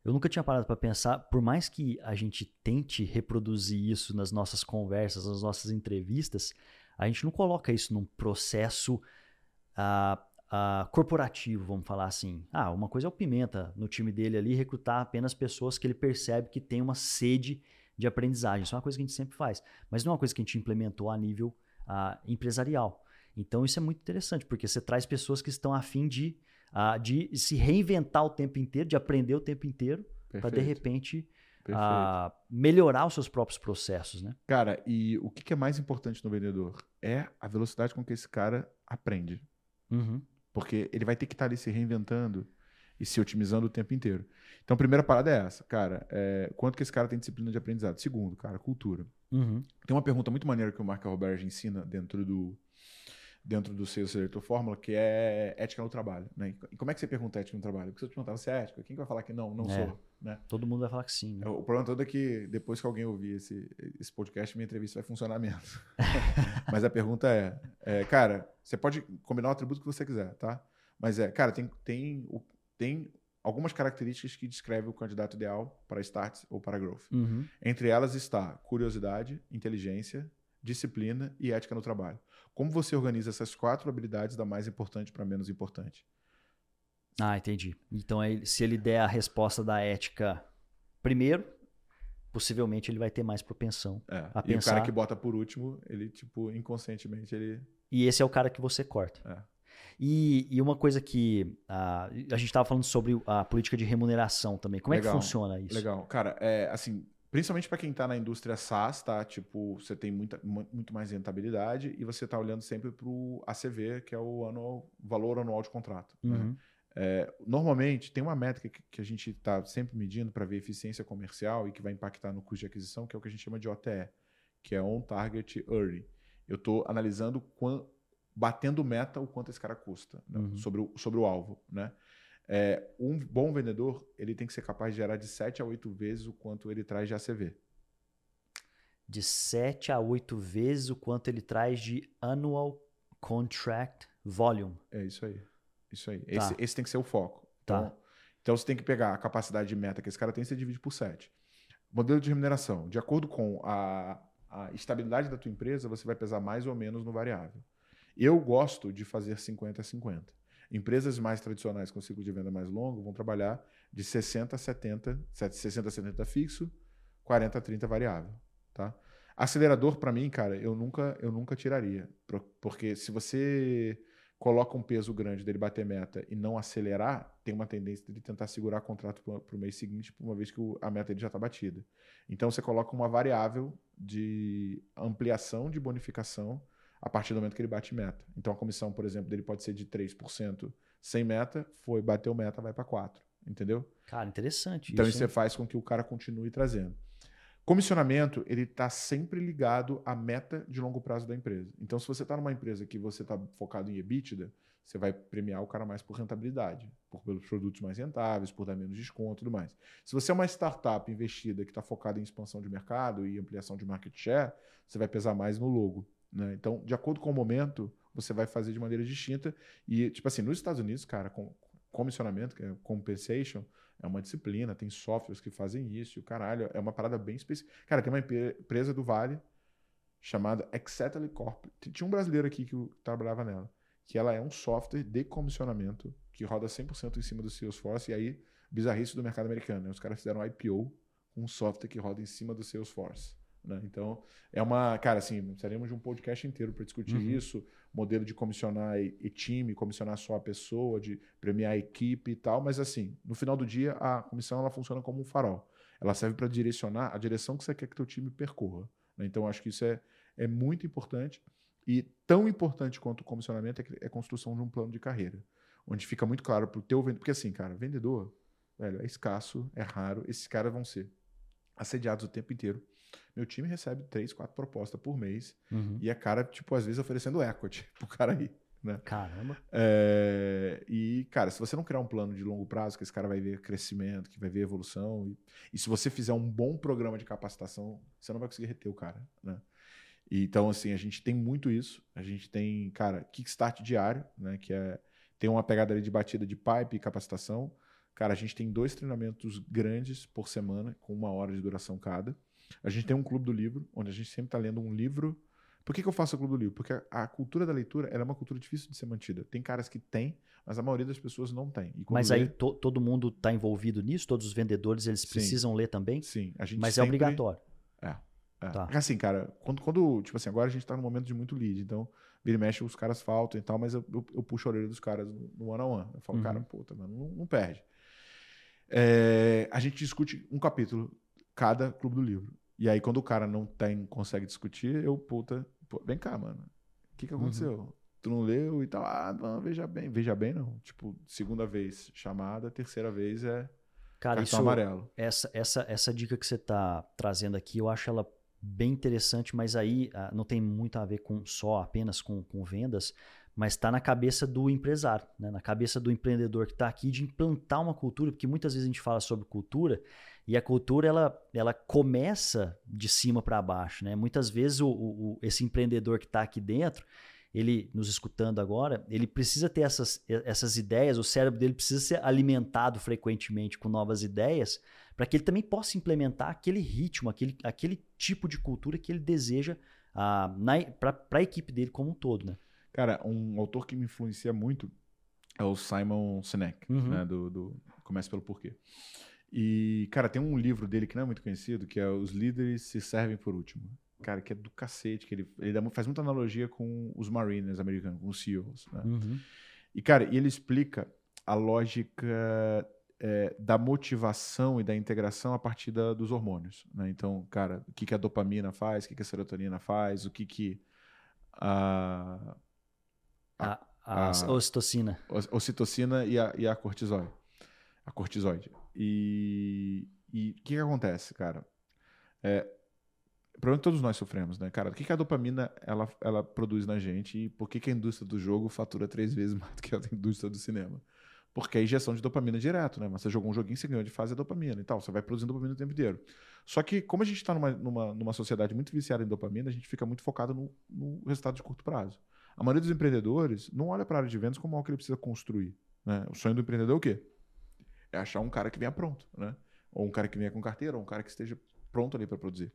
eu nunca tinha parado para pensar, por mais que a gente tente reproduzir isso nas nossas conversas, nas nossas entrevistas, a gente não coloca isso num processo uh, uh, corporativo, vamos falar assim. Ah, uma coisa é o Pimenta no time dele ali recrutar apenas pessoas que ele percebe que tem uma sede de aprendizagem. Isso é uma coisa que a gente sempre faz, mas não é uma coisa que a gente implementou a nível uh, empresarial. Então isso é muito interessante, porque você traz pessoas que estão a fim de, de se reinventar o tempo inteiro, de aprender o tempo inteiro, para de repente uh, melhorar os seus próprios processos, né? Cara, e o que é mais importante no vendedor? É a velocidade com que esse cara aprende. Uhum. Porque ele vai ter que estar ali se reinventando e se otimizando o tempo inteiro. Então, a primeira parada é essa, cara. É, quanto que esse cara tem disciplina de aprendizado? Segundo, cara, cultura. Uhum. Tem uma pergunta muito maneira que o Marco Roberge ensina dentro do dentro do seu Selector Fórmula, que é ética no trabalho. Né? E como é que você pergunta ética no trabalho? Porque se eu te perguntar, você é ético? Quem vai falar que não, não é. sou? Né? Todo mundo vai falar que sim. Né? O problema todo é que depois que alguém ouvir esse, esse podcast, minha entrevista vai funcionar menos. *laughs* Mas a pergunta é, é, cara, você pode combinar o atributo que você quiser, tá? Mas é, cara, tem, tem, tem algumas características que descrevem o candidato ideal para starts ou para growth. Uhum. Entre elas está curiosidade, inteligência, disciplina e ética no trabalho. Como você organiza essas quatro habilidades da mais importante para menos importante? Ah, entendi. Então, se ele der a resposta da ética primeiro, possivelmente ele vai ter mais propensão é. a e pensar. E o cara que bota por último, ele, tipo, inconscientemente, ele... E esse é o cara que você corta. É. E, e uma coisa que uh, a gente estava falando sobre a política de remuneração também. Como legal, é que funciona isso? Legal. Cara, é, assim, principalmente para quem está na indústria SaaS, tá? Tipo, você tem muita, muito mais rentabilidade e você está olhando sempre para o ACV, que é o anual, valor anual de contrato. Né? Uhum. Né? É, normalmente, tem uma métrica que, que a gente está sempre medindo para ver eficiência comercial e que vai impactar no custo de aquisição, que é o que a gente chama de OTE, que é On Target Early. Eu estou analisando batendo meta o quanto esse cara custa né? uhum. sobre, o, sobre o alvo, né? É, um bom vendedor ele tem que ser capaz de gerar de 7 a 8 vezes o quanto ele traz de ACV. De 7 a 8 vezes o quanto ele traz de annual contract volume. É isso aí. Isso aí. Tá. Esse, esse, tem que ser o foco. Tá. Então, então você tem que pegar a capacidade de meta que esse cara tem e você divide por 7. Modelo de remuneração. De acordo com a, a estabilidade da tua empresa, você vai pesar mais ou menos no variável. Eu gosto de fazer 50 a 50. Empresas mais tradicionais com ciclo de venda mais longo vão trabalhar de 60 a 70, 60 a 70 fixo, 40 a 30 variável, tá? Acelerador para mim, cara, eu nunca eu nunca tiraria, porque se você coloca um peso grande dele bater meta e não acelerar, tem uma tendência de tentar segurar contrato para o mês seguinte, uma vez que a meta dele já está batida. Então você coloca uma variável de ampliação de bonificação a partir do momento que ele bate meta. Então a comissão, por exemplo, dele pode ser de 3% sem meta, foi, bateu meta, vai para 4%. Entendeu? Cara, interessante. Então isso, isso faz com que o cara continue trazendo. Comissionamento, ele está sempre ligado à meta de longo prazo da empresa. Então, se você está numa empresa que você está focado em EBITDA, você vai premiar o cara mais por rentabilidade, por pelos produtos mais rentáveis, por dar menos desconto e tudo mais. Se você é uma startup investida que está focada em expansão de mercado e ampliação de market share, você vai pesar mais no logo. Né? Então, de acordo com o momento, você vai fazer de maneira distinta. E, tipo assim, nos Estados Unidos, cara, com comissionamento, que é compensation, é uma disciplina, tem softwares que fazem isso, e o caralho, é uma parada bem específica. Cara, tem uma empresa do Vale chamada Excetely Corp. Tinha um brasileiro aqui que trabalhava nela, que ela é um software de comissionamento que roda 100% em cima do Salesforce, e aí, bizarrice do mercado americano. Né? Os caras fizeram IPO com um software que roda em cima do Salesforce. Né? Então, é uma. Cara, assim, precisaríamos de um podcast inteiro para discutir uhum. isso, modelo de comissionar e, e, time, comissionar só a pessoa, de premiar a equipe e tal, mas assim, no final do dia, a comissão ela funciona como um farol. Ela serve para direcionar a direção que você quer que teu time percorra. Né? Então, acho que isso é, é muito importante. E tão importante quanto o comissionamento é, é a construção de um plano de carreira. Onde fica muito claro para o teu vendedor. Porque assim, cara, vendedor, velho, é escasso, é raro. Esses caras vão ser assediados o tempo inteiro meu time recebe três, quatro propostas por mês. Uhum. E a cara, tipo, às vezes oferecendo equity *laughs* pro cara aí. Né? Caramba. É, e, cara, se você não criar um plano de longo prazo, que esse cara vai ver crescimento, que vai ver evolução, e, e se você fizer um bom programa de capacitação, você não vai conseguir reter o cara, né? E, então, assim, a gente tem muito isso. A gente tem, cara, kickstart diário, né? Que é tem uma pegada ali de batida de pipe e capacitação. Cara, a gente tem dois treinamentos grandes por semana, com uma hora de duração cada. A gente tem um clube do livro, onde a gente sempre está lendo um livro. Por que, que eu faço o clube do livro? Porque a, a cultura da leitura é uma cultura difícil de ser mantida. Tem caras que têm, mas a maioria das pessoas não tem. Mas lê... aí to, todo mundo está envolvido nisso? Todos os vendedores eles Sim. precisam ler também? Sim. A gente mas sempre... é obrigatório. É. é. Tá. Assim, cara, quando, quando, tipo assim, agora a gente está num momento de muito lead, então Vira e mexe, os caras faltam e tal, mas eu, eu, eu puxo a orelha dos caras no one on one. Eu falo, Uhum. cara, puta, mano, não, não perde. É, a gente discute um capítulo cada clube do livro. E aí, quando o cara não tem, consegue discutir, eu, puta, pô, vem cá, mano. O que que aconteceu? Tu não leu e tal? Ah, não, veja bem. Veja bem, não. Tipo, segunda vez chamada, terceira vez é Cara, cartão isso, amarelo. essa, essa, essa dica que você está trazendo aqui, eu acho ela bem interessante, mas aí ah, não tem muito a ver com só apenas com, com vendas, mas está na cabeça do empresário, né? na cabeça do empreendedor que está aqui de implantar uma cultura, porque muitas vezes a gente fala sobre cultura e a cultura ela, ela começa de cima para baixo. Né? Muitas vezes o, o- esse empreendedor que está aqui dentro, ele nos escutando agora, ele precisa ter essas, essas ideias, o cérebro dele precisa ser alimentado frequentemente com novas ideias, para que ele também possa implementar aquele ritmo, aquele, aquele tipo de cultura que ele deseja ah, para a equipe dele como um todo. Né? Cara, um autor que me influencia muito é o Simon Sinek, Uhum. né? Do, do Comece pelo Porquê. E, cara, tem um livro dele que não é muito conhecido, que é Os Líderes se Servem por Último. Cara, que é do cacete, que ele, ele dá faz muita analogia com os Marines americanos, com os SEALs, né? Uhum. E, cara, e ele explica a lógica é, da motivação e da integração a partir da- dos hormônios. Né? Então, cara, o que, que a dopamina faz, o que, que a serotonina faz, o que, que a, A, a, a- ocitocina. a ocitocina e a, e a cortisol. A cortisoide. E e o que, que acontece, cara? É, problema que todos nós sofremos, né, cara? O que, que a dopamina ela, ela produz na gente e por que, que a indústria do jogo fatura três vezes *laughs* mais do que a indústria do cinema? Porque é injeção de dopamina direto, né? Você jogou um joguinho, você ganhou de fase a dopamina e tal. Você vai produzindo dopamina o tempo inteiro. Só que, como a gente está numa, numa, numa sociedade muito viciada em dopamina, a gente fica muito focado no, no resultado de curto prazo. A maioria dos empreendedores não olha para a área de vendas como algo que ele precisa construir. Né? O sonho do empreendedor é o quê? É achar um cara que venha pronto, né? Ou um cara que venha com carteira, ou um cara que esteja pronto ali para produzir.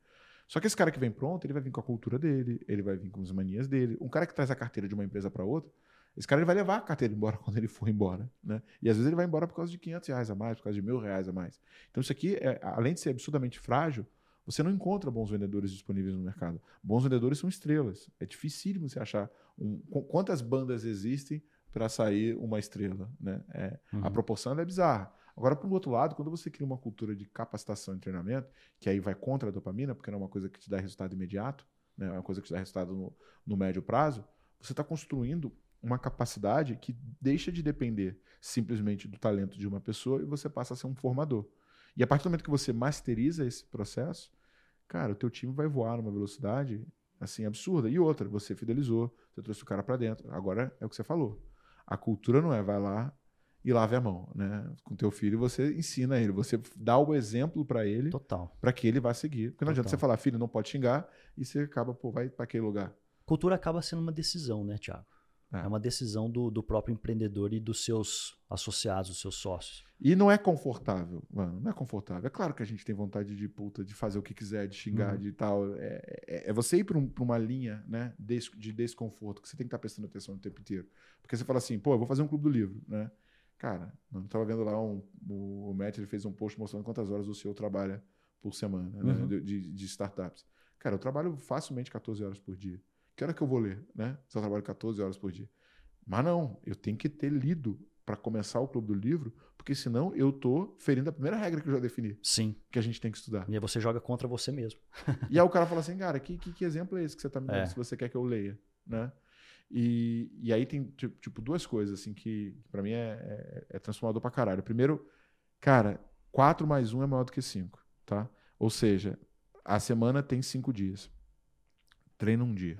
Só que esse cara que vem pronto, ele vai vir com a cultura dele, ele vai vir com as manias dele. Um cara que traz a carteira de uma empresa para outra, esse cara ele vai levar a carteira embora *laughs* quando ele for embora, né? E às vezes ele vai embora por causa de 500 reais a mais, por causa de mil reais a mais. Então isso aqui, é, além de ser absurdamente frágil, você não encontra bons vendedores disponíveis no mercado. Bons vendedores são estrelas. É dificílimo você achar um, qu- quantas bandas existem para sair uma estrela, né? É, Uhum. A proporção é bizarra. Agora, por outro lado, quando você cria uma cultura de capacitação e treinamento, que aí vai contra a dopamina, porque não é uma coisa que te dá resultado imediato, né? é uma coisa que te dá resultado no, no médio prazo, você está construindo uma capacidade que deixa de depender simplesmente do talento de uma pessoa e você passa a ser um formador. E a partir do momento que você masteriza esse processo, cara, o teu time vai voar numa velocidade assim absurda. E outra, você fidelizou, você trouxe o cara para dentro. Agora é o que você falou. A cultura não é vai lá e lave a mão, né? Com teu filho você ensina ele, você dá o exemplo para ele, Total. para que ele vá seguir. Porque não adianta Total. você falar, filho, não pode xingar e você acaba, pô, vai para aquele lugar. Cultura acaba sendo uma decisão, né, Thiago? É. É uma decisão do, do próprio empreendedor e dos seus associados, dos seus sócios. E não é confortável, mano. Não é confortável. É claro que a gente tem vontade de puta, de fazer o que quiser, de xingar, Uhum. de tal. É, é- é você ir para uma linha, né, des- de desconforto, que você tem que estar prestando atenção o tempo inteiro. Porque você fala assim, pô, eu vou fazer um clube do livro, né? Cara, eu tava vendo lá um, o, o Matt, ele fez um post mostrando quantas horas o CEO trabalha por semana, né, Uhum. de, de- de startups. Cara, eu trabalho facilmente 14 horas por dia. Que hora que eu vou ler, né? Se eu trabalho 14 horas por dia. Mas não, eu tenho que ter lido para começar o clube do livro, porque senão eu tô ferindo a primeira regra que eu já defini, Sim. que a gente tem que estudar. E aí você joga contra você mesmo. *laughs* E aí o cara fala assim, cara, que, que, que exemplo é esse que você tá me dando É. se você quer que eu leia, né? E, e aí tem, ti- tipo, duas coisas, assim, que pra mim é, é, é transformador pra caralho. Primeiro, cara, 4 mais 1 é maior do que 5, tá? Ou seja, a semana tem 5 dias. Treina um dia.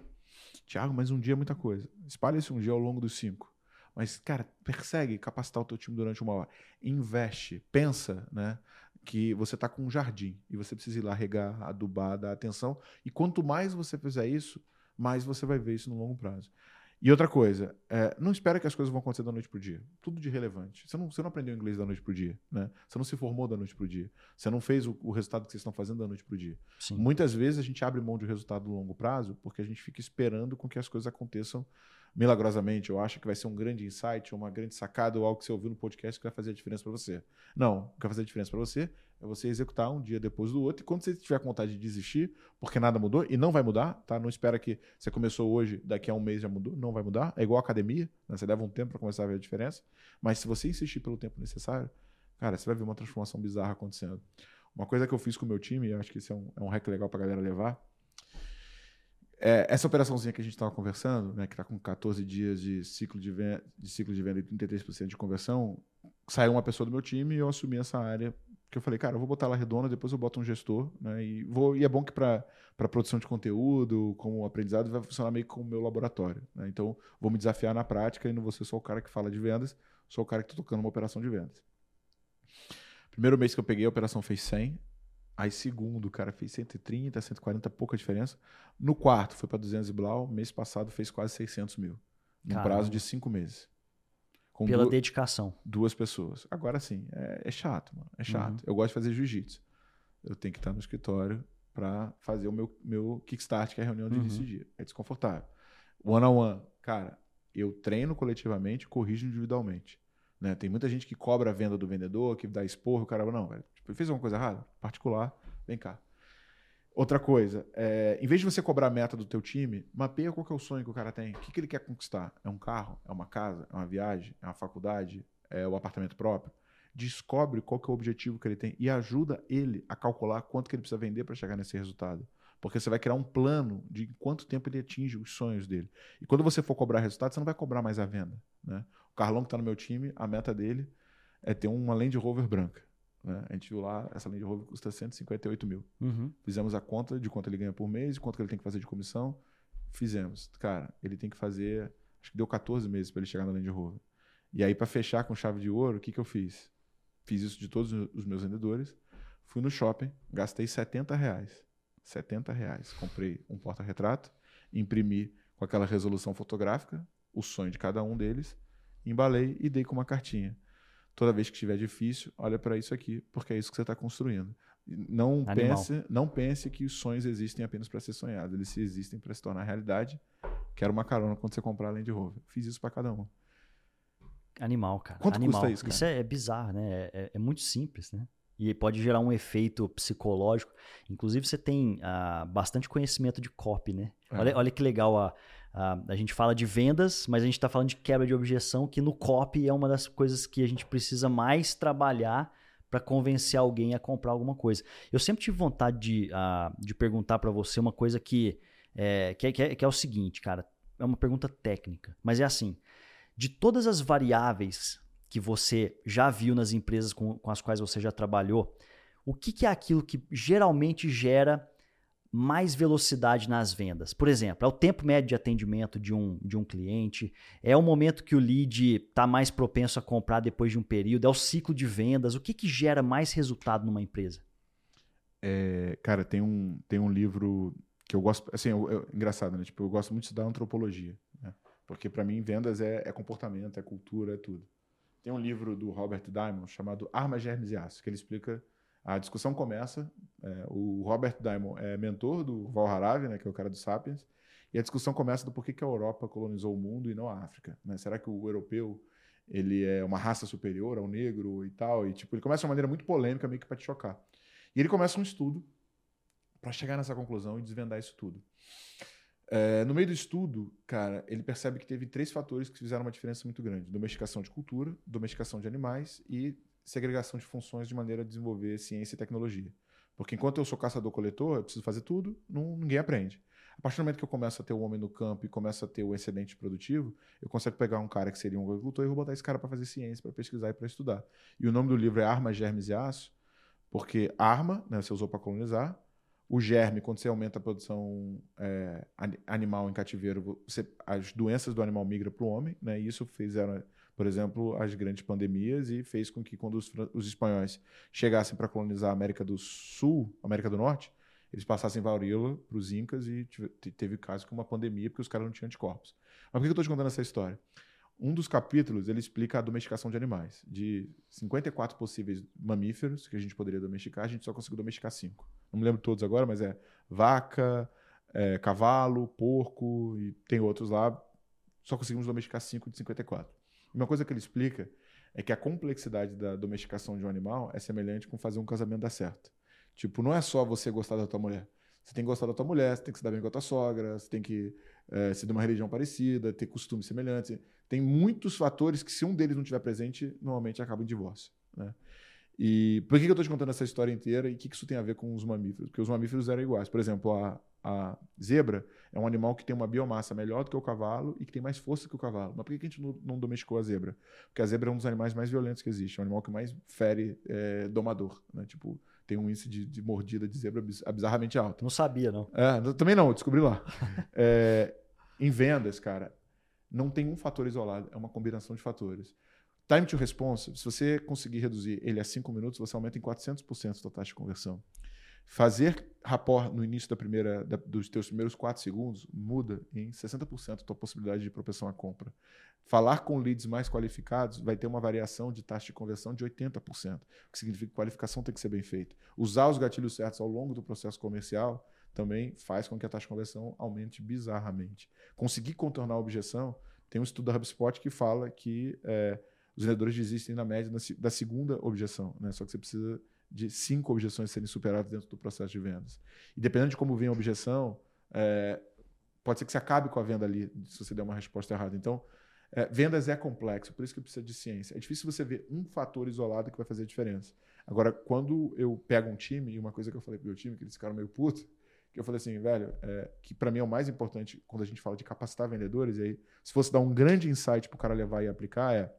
Tiago, mas um dia é muita coisa. Espalha esse um dia ao longo dos 5. Mas, cara, persegue capacitar o teu time durante uma hora. Investe, pensa, né? Que você tá com um jardim e você precisa ir lá regar, adubar, dar atenção. E quanto mais você fizer isso, mais você vai ver isso no longo prazo. E outra coisa, é, não espera que as coisas vão acontecer da noite pro dia. Tudo de relevante. Você não, você não aprendeu inglês da noite pro dia, né? Você não se formou da noite pro dia. Você não fez o, o resultado que vocês estão fazendo da noite pro dia. Sim. Muitas vezes a gente abre mão de um resultado no longo prazo porque a gente fica esperando com que as coisas aconteçam milagrosamente, eu acho que vai ser um grande insight, uma grande sacada ou algo que você ouviu no podcast que vai fazer a diferença para você. Não, o que vai fazer a diferença para você é você executar um dia depois do outro. E quando você tiver com vontade de desistir, porque nada mudou, e não vai mudar, tá? Não espera que você começou hoje, daqui a um mês já mudou, não vai mudar. É igual academia, né? você leva um tempo para começar a ver a diferença. Mas se você insistir pelo tempo necessário, cara, você vai ver uma transformação bizarra acontecendo. Uma coisa que eu fiz com o meu time, e acho que isso é um, é um hack legal pra galera levar, é, essa operaçãozinha que a gente estava conversando, né, que está com 14 dias de ciclo de, venda, de ciclo de venda e 33% de conversão, saiu uma pessoa do meu time e eu assumi essa área. Que eu falei, cara, eu vou botar ela redonda, depois eu boto um gestor, né? E, vou, e é bom que para produção de conteúdo, como aprendizado, vai funcionar meio como o meu laboratório. Né? Então, vou me desafiar na prática e não vou ser só o cara que fala de vendas, sou o cara que está tocando uma operação de vendas. Primeiro mês que eu peguei, a operação fez 100. Aí segundo, cara, fez 130, 140, pouca diferença. No quarto foi para 200 e blau. Mês passado fez quase 600 mil. Num prazo de cinco meses. Com Pela duas, dedicação. Duas pessoas. Agora sim, é, é chato, mano. É chato. Uhum. Eu gosto de fazer jiu-jitsu. Eu tenho que estar no escritório para fazer o meu, meu kickstart, que é a reunião de uhum. início de dia. É desconfortável. One on one, cara, eu treino coletivamente, corrijo individualmente. Né? Tem muita gente que cobra a venda do vendedor, que dá esporro, o cara, não, velho, tipo, fez alguma coisa errada? Particular, vem cá. Outra coisa, é, em vez de você cobrar a meta do teu time, mapeia qual é o sonho que o cara tem. O que, que ele quer conquistar? É um carro? É uma casa? É uma viagem? É uma faculdade? É o apartamento próprio? Descobre qual que é o objetivo que ele tem e ajuda ele a calcular quanto que ele precisa vender para chegar nesse resultado. Porque você vai criar um plano de quanto tempo ele atinge os sonhos dele. E quando você for cobrar resultado, você não vai cobrar mais a venda. Né? O Carlão, que está no meu time, a meta dele é ter uma Land Rover branca. Né? A gente viu lá, essa Land Rover custa 158 mil. Uhum. Fizemos a conta de quanto ele ganha por mês, quanto ele tem que fazer de comissão. Fizemos. Cara, ele tem que fazer. Acho que deu 14 meses para ele chegar na Land Rover. E aí, para fechar com chave de ouro, o que, que eu fiz? Fiz isso de todos os meus vendedores. Fui no shopping, gastei 70 reais. 70 reais. Comprei um porta-retrato, imprimi com aquela resolução fotográfica, o sonho de cada um deles, embalei e dei com uma cartinha. Toda vez que estiver difícil, olha para isso aqui, porque é isso que você está construindo. Não pense, não pense que os sonhos existem apenas para ser sonhados. Eles existem para se tornar realidade. Quero uma carona quando você comprar a Land Rover. Fiz isso para cada um. Animal, cara. Quanto Animal. custa isso, cara? Isso é, é bizarro, né? É, é, é, muito simples, né? E pode gerar um efeito psicológico. Inclusive, você tem ah, bastante conhecimento de copy, né? É. Olha, olha que legal a, Uh, a gente fala de vendas, mas a gente está falando de quebra de objeção, que no copy é uma das coisas que a gente precisa mais trabalhar para convencer alguém a comprar alguma coisa. Eu sempre tive vontade de, uh, de perguntar para você uma coisa que é, que, é, que, é, que é o seguinte, cara. É uma pergunta técnica, mas é assim: de todas as variáveis que você já viu nas empresas com, com as quais você já trabalhou, o que, que é aquilo que geralmente gera mais velocidade nas vendas. Por exemplo, é o tempo médio de atendimento de um, de um cliente, é o momento que o lead está mais propenso a comprar depois de um período, é o ciclo de vendas. O que, que gera mais resultado numa empresa? É, cara, tem um, tem um livro que eu gosto. Assim, eu, eu, engraçado, né? Tipo, eu gosto muito de estudar antropologia. Né? Porque para mim, vendas é, é comportamento, é cultura, é tudo. Tem um livro do Robert Diamond chamado Armas, Germes e Aço, que ele explica a discussão começa. É, o Robert Diamond é mentor do Val Harari, né, que é o cara do Sapiens, e a discussão começa do porquê que a Europa colonizou o mundo e não a África. Né? Será que o europeu ele é uma raça superior ao negro e tal? E tipo, ele começa de uma maneira muito polêmica, meio que para te chocar. E ele começa um estudo para chegar nessa conclusão e desvendar isso tudo. É, no meio do estudo, cara, ele percebe que teve três fatores que fizeram uma diferença muito grande: domesticação de cultura, domesticação de animais e segregação de funções de maneira a desenvolver ciência e tecnologia. Porque enquanto eu sou caçador-coletor, eu preciso fazer tudo, não, ninguém aprende. A partir do momento que eu começo a ter o homem no campo e começo a ter o excedente produtivo, eu consigo pegar um cara que seria um agricultor e vou botar esse cara para fazer ciência, para pesquisar e para estudar. E o nome do livro é Armas, Germes e Aço, porque arma, né, você usou para colonizar, o germe, quando você aumenta a produção é, animal em cativeiro, você, as doenças do animal migram para o homem, né, e isso fizeram por exemplo, as grandes pandemias e fez com que quando os, os espanhóis chegassem para colonizar a América do Sul, América do Norte, eles passassem varíola para os incas e teve caso que uma pandemia porque os caras não tinham anticorpos. Mas por que eu estou te contando essa história? Um dos capítulos ele explica a domesticação de animais. De 54 possíveis mamíferos que a gente poderia domesticar, a gente só conseguiu domesticar cinco. Não me lembro todos agora, mas é vaca, é, cavalo, porco e tem outros lá só conseguimos domesticar 5 de 54. Uma coisa que ele explica é que a complexidade da domesticação de um animal é semelhante com fazer um casamento dar certo. Tipo, não é só você gostar da tua mulher. Você tem que gostar da tua mulher, você tem que se dar bem com a tua sogra, você tem que é, ser de uma religião parecida, ter costumes semelhantes. Tem muitos fatores que, se um deles não estiver presente, normalmente acaba em divórcio. Né? E por que eu estou te contando essa história inteira e o que isso tem a ver com os mamíferos? Porque os mamíferos eram iguais. Por exemplo, a, a zebra é um animal que tem uma biomassa melhor do que o cavalo e que tem mais força que o cavalo. Mas por que a gente não, não domesticou a zebra? Porque a zebra é um dos animais mais violentos que existe. É um animal que mais fere é, domador. Né? Tipo, tem um índice de, de, mordida de zebra bizarramente alto. Não sabia, não. É, também não, descobri lá. *laughs* é, em vendas, cara, não tem um fator isolado, é uma combinação de fatores. Time to response, se você conseguir reduzir ele a 5 minutos, você aumenta em 400% a sua taxa de conversão. Fazer rapport no início da primeira, da, dos teus primeiros 4 segundos muda em 60% a tua possibilidade de propensão à compra. Falar com leads mais qualificados vai ter uma variação de taxa de conversão de 80%, o que significa que qualificação tem que ser bem feita. Usar os gatilhos certos ao longo do processo comercial também faz com que a taxa de conversão aumente bizarramente. Conseguir contornar a objeção, tem um estudo da HubSpot que fala que é, os vendedores desistem na média da segunda objeção, né? só que você precisa de cinco objeções serem superadas dentro do processo de vendas. E dependendo de como vem a objeção, é, pode ser que você acabe com a venda ali, se você der uma resposta errada. Então, é, vendas é complexo, por isso que precisa de ciência. É difícil você ver um fator isolado que vai fazer a diferença. Agora, quando eu pego um time, e uma coisa que eu falei pro meu time, que eles ficaram meio putos, que eu falei assim, velho, é, que para mim é o mais importante quando a gente fala de capacitar vendedores, e aí, se fosse dar um grande insight pro cara levar e aplicar, é.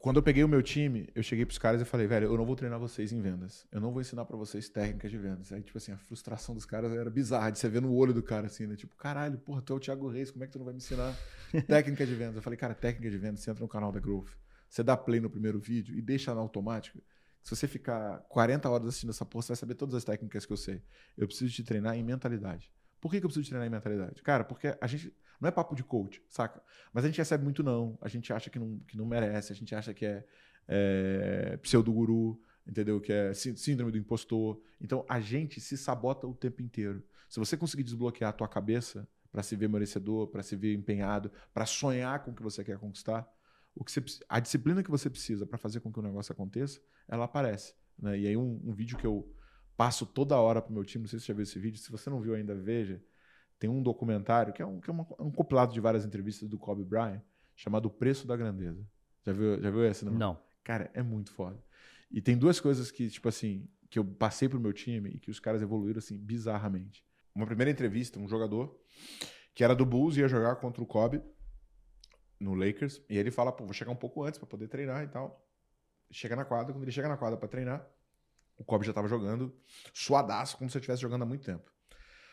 Quando eu peguei o meu time, eu cheguei pros caras e falei, velho, eu não vou treinar vocês em vendas. Eu não vou ensinar para vocês técnicas de vendas. Aí, tipo assim, a frustração dos caras era bizarra, de você ver no olho do cara, assim, né? Tipo, caralho, porra, tu é o Thiago Reis, como é que tu não vai me ensinar *laughs* técnica de vendas? Eu falei, cara, técnica de vendas, você entra no canal da Growth, você dá play no primeiro vídeo e deixa na automática. Se você ficar 40 horas assistindo essa porra, você vai saber todas as técnicas que eu sei. Eu preciso te treinar em mentalidade. Por que, que eu preciso te treinar em mentalidade? Cara, porque a gente. Não é papo de coach, saca? Mas a gente recebe muito não. A gente acha que não, que não merece, a gente acha que é, é pseudo-guru, entendeu? Que é síndrome do impostor. Então a gente se sabota o tempo inteiro. Se você conseguir desbloquear a tua cabeça para se ver merecedor, para se ver empenhado, para sonhar com o que você quer conquistar, o que você, a disciplina que você precisa para fazer com que o negócio aconteça, ela aparece. Né? E aí um, um vídeo que eu passo toda hora para o meu time, não sei se você já viu esse vídeo, se você não viu ainda, veja. Tem um documentário que é um, que é uma, um compilado de várias entrevistas do Kobe Bryant, chamado O Preço da Grandeza. Já viu, já viu esse? Não? não. Cara, é muito foda. E tem duas coisas que, tipo assim, que eu passei pro meu time e que os caras evoluíram, assim, bizarramente. Uma primeira entrevista, um jogador que era do Bulls ia jogar contra o Kobe no Lakers. E ele fala, pô, vou chegar um pouco antes para poder treinar e tal. Chega na quadra, quando ele chega na quadra para treinar, o Kobe já tava jogando suadaço, como se eu estivesse jogando há muito tempo.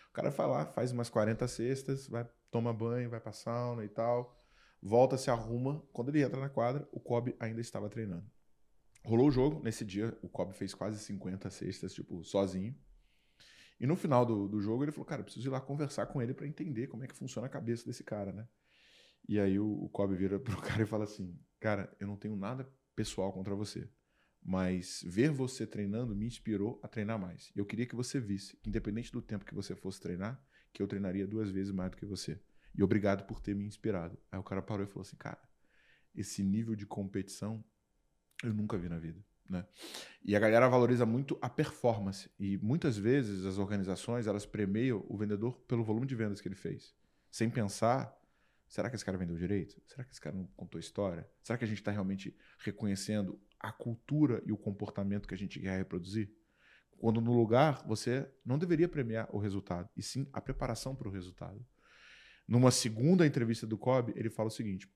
O cara vai lá, faz umas 40 cestas, vai, toma banho, vai pra sauna e tal, volta, se arruma. Quando ele entra na quadra, o Kobe ainda estava treinando. Rolou o jogo, nesse dia o Kobe fez quase 50 cestas, tipo, sozinho. E no final do, do jogo ele falou, cara, preciso ir lá conversar com ele para entender como é que funciona a cabeça desse cara, né? E aí o, o Kobe vira pro *laughs* cara e fala assim: Cara, eu não tenho nada pessoal contra você. Mas ver você treinando me inspirou a treinar mais. Eu queria que você visse, independente do tempo que você fosse treinar, que eu treinaria duas vezes mais do que você. E obrigado por ter me inspirado. Aí o cara parou e falou assim: Cara, esse nível de competição eu nunca vi na vida. Né? E a galera valoriza muito a performance. E muitas vezes as organizações elas premiam o vendedor pelo volume de vendas que ele fez, sem pensar Será que esse cara vendeu direito? Será que esse cara não contou história? Será que a gente está realmente reconhecendo a cultura e o comportamento que a gente quer reproduzir? Quando no lugar você não deveria premiar o resultado, e sim a preparação para o resultado. Numa segunda entrevista do Kobe, ele fala o seguinte: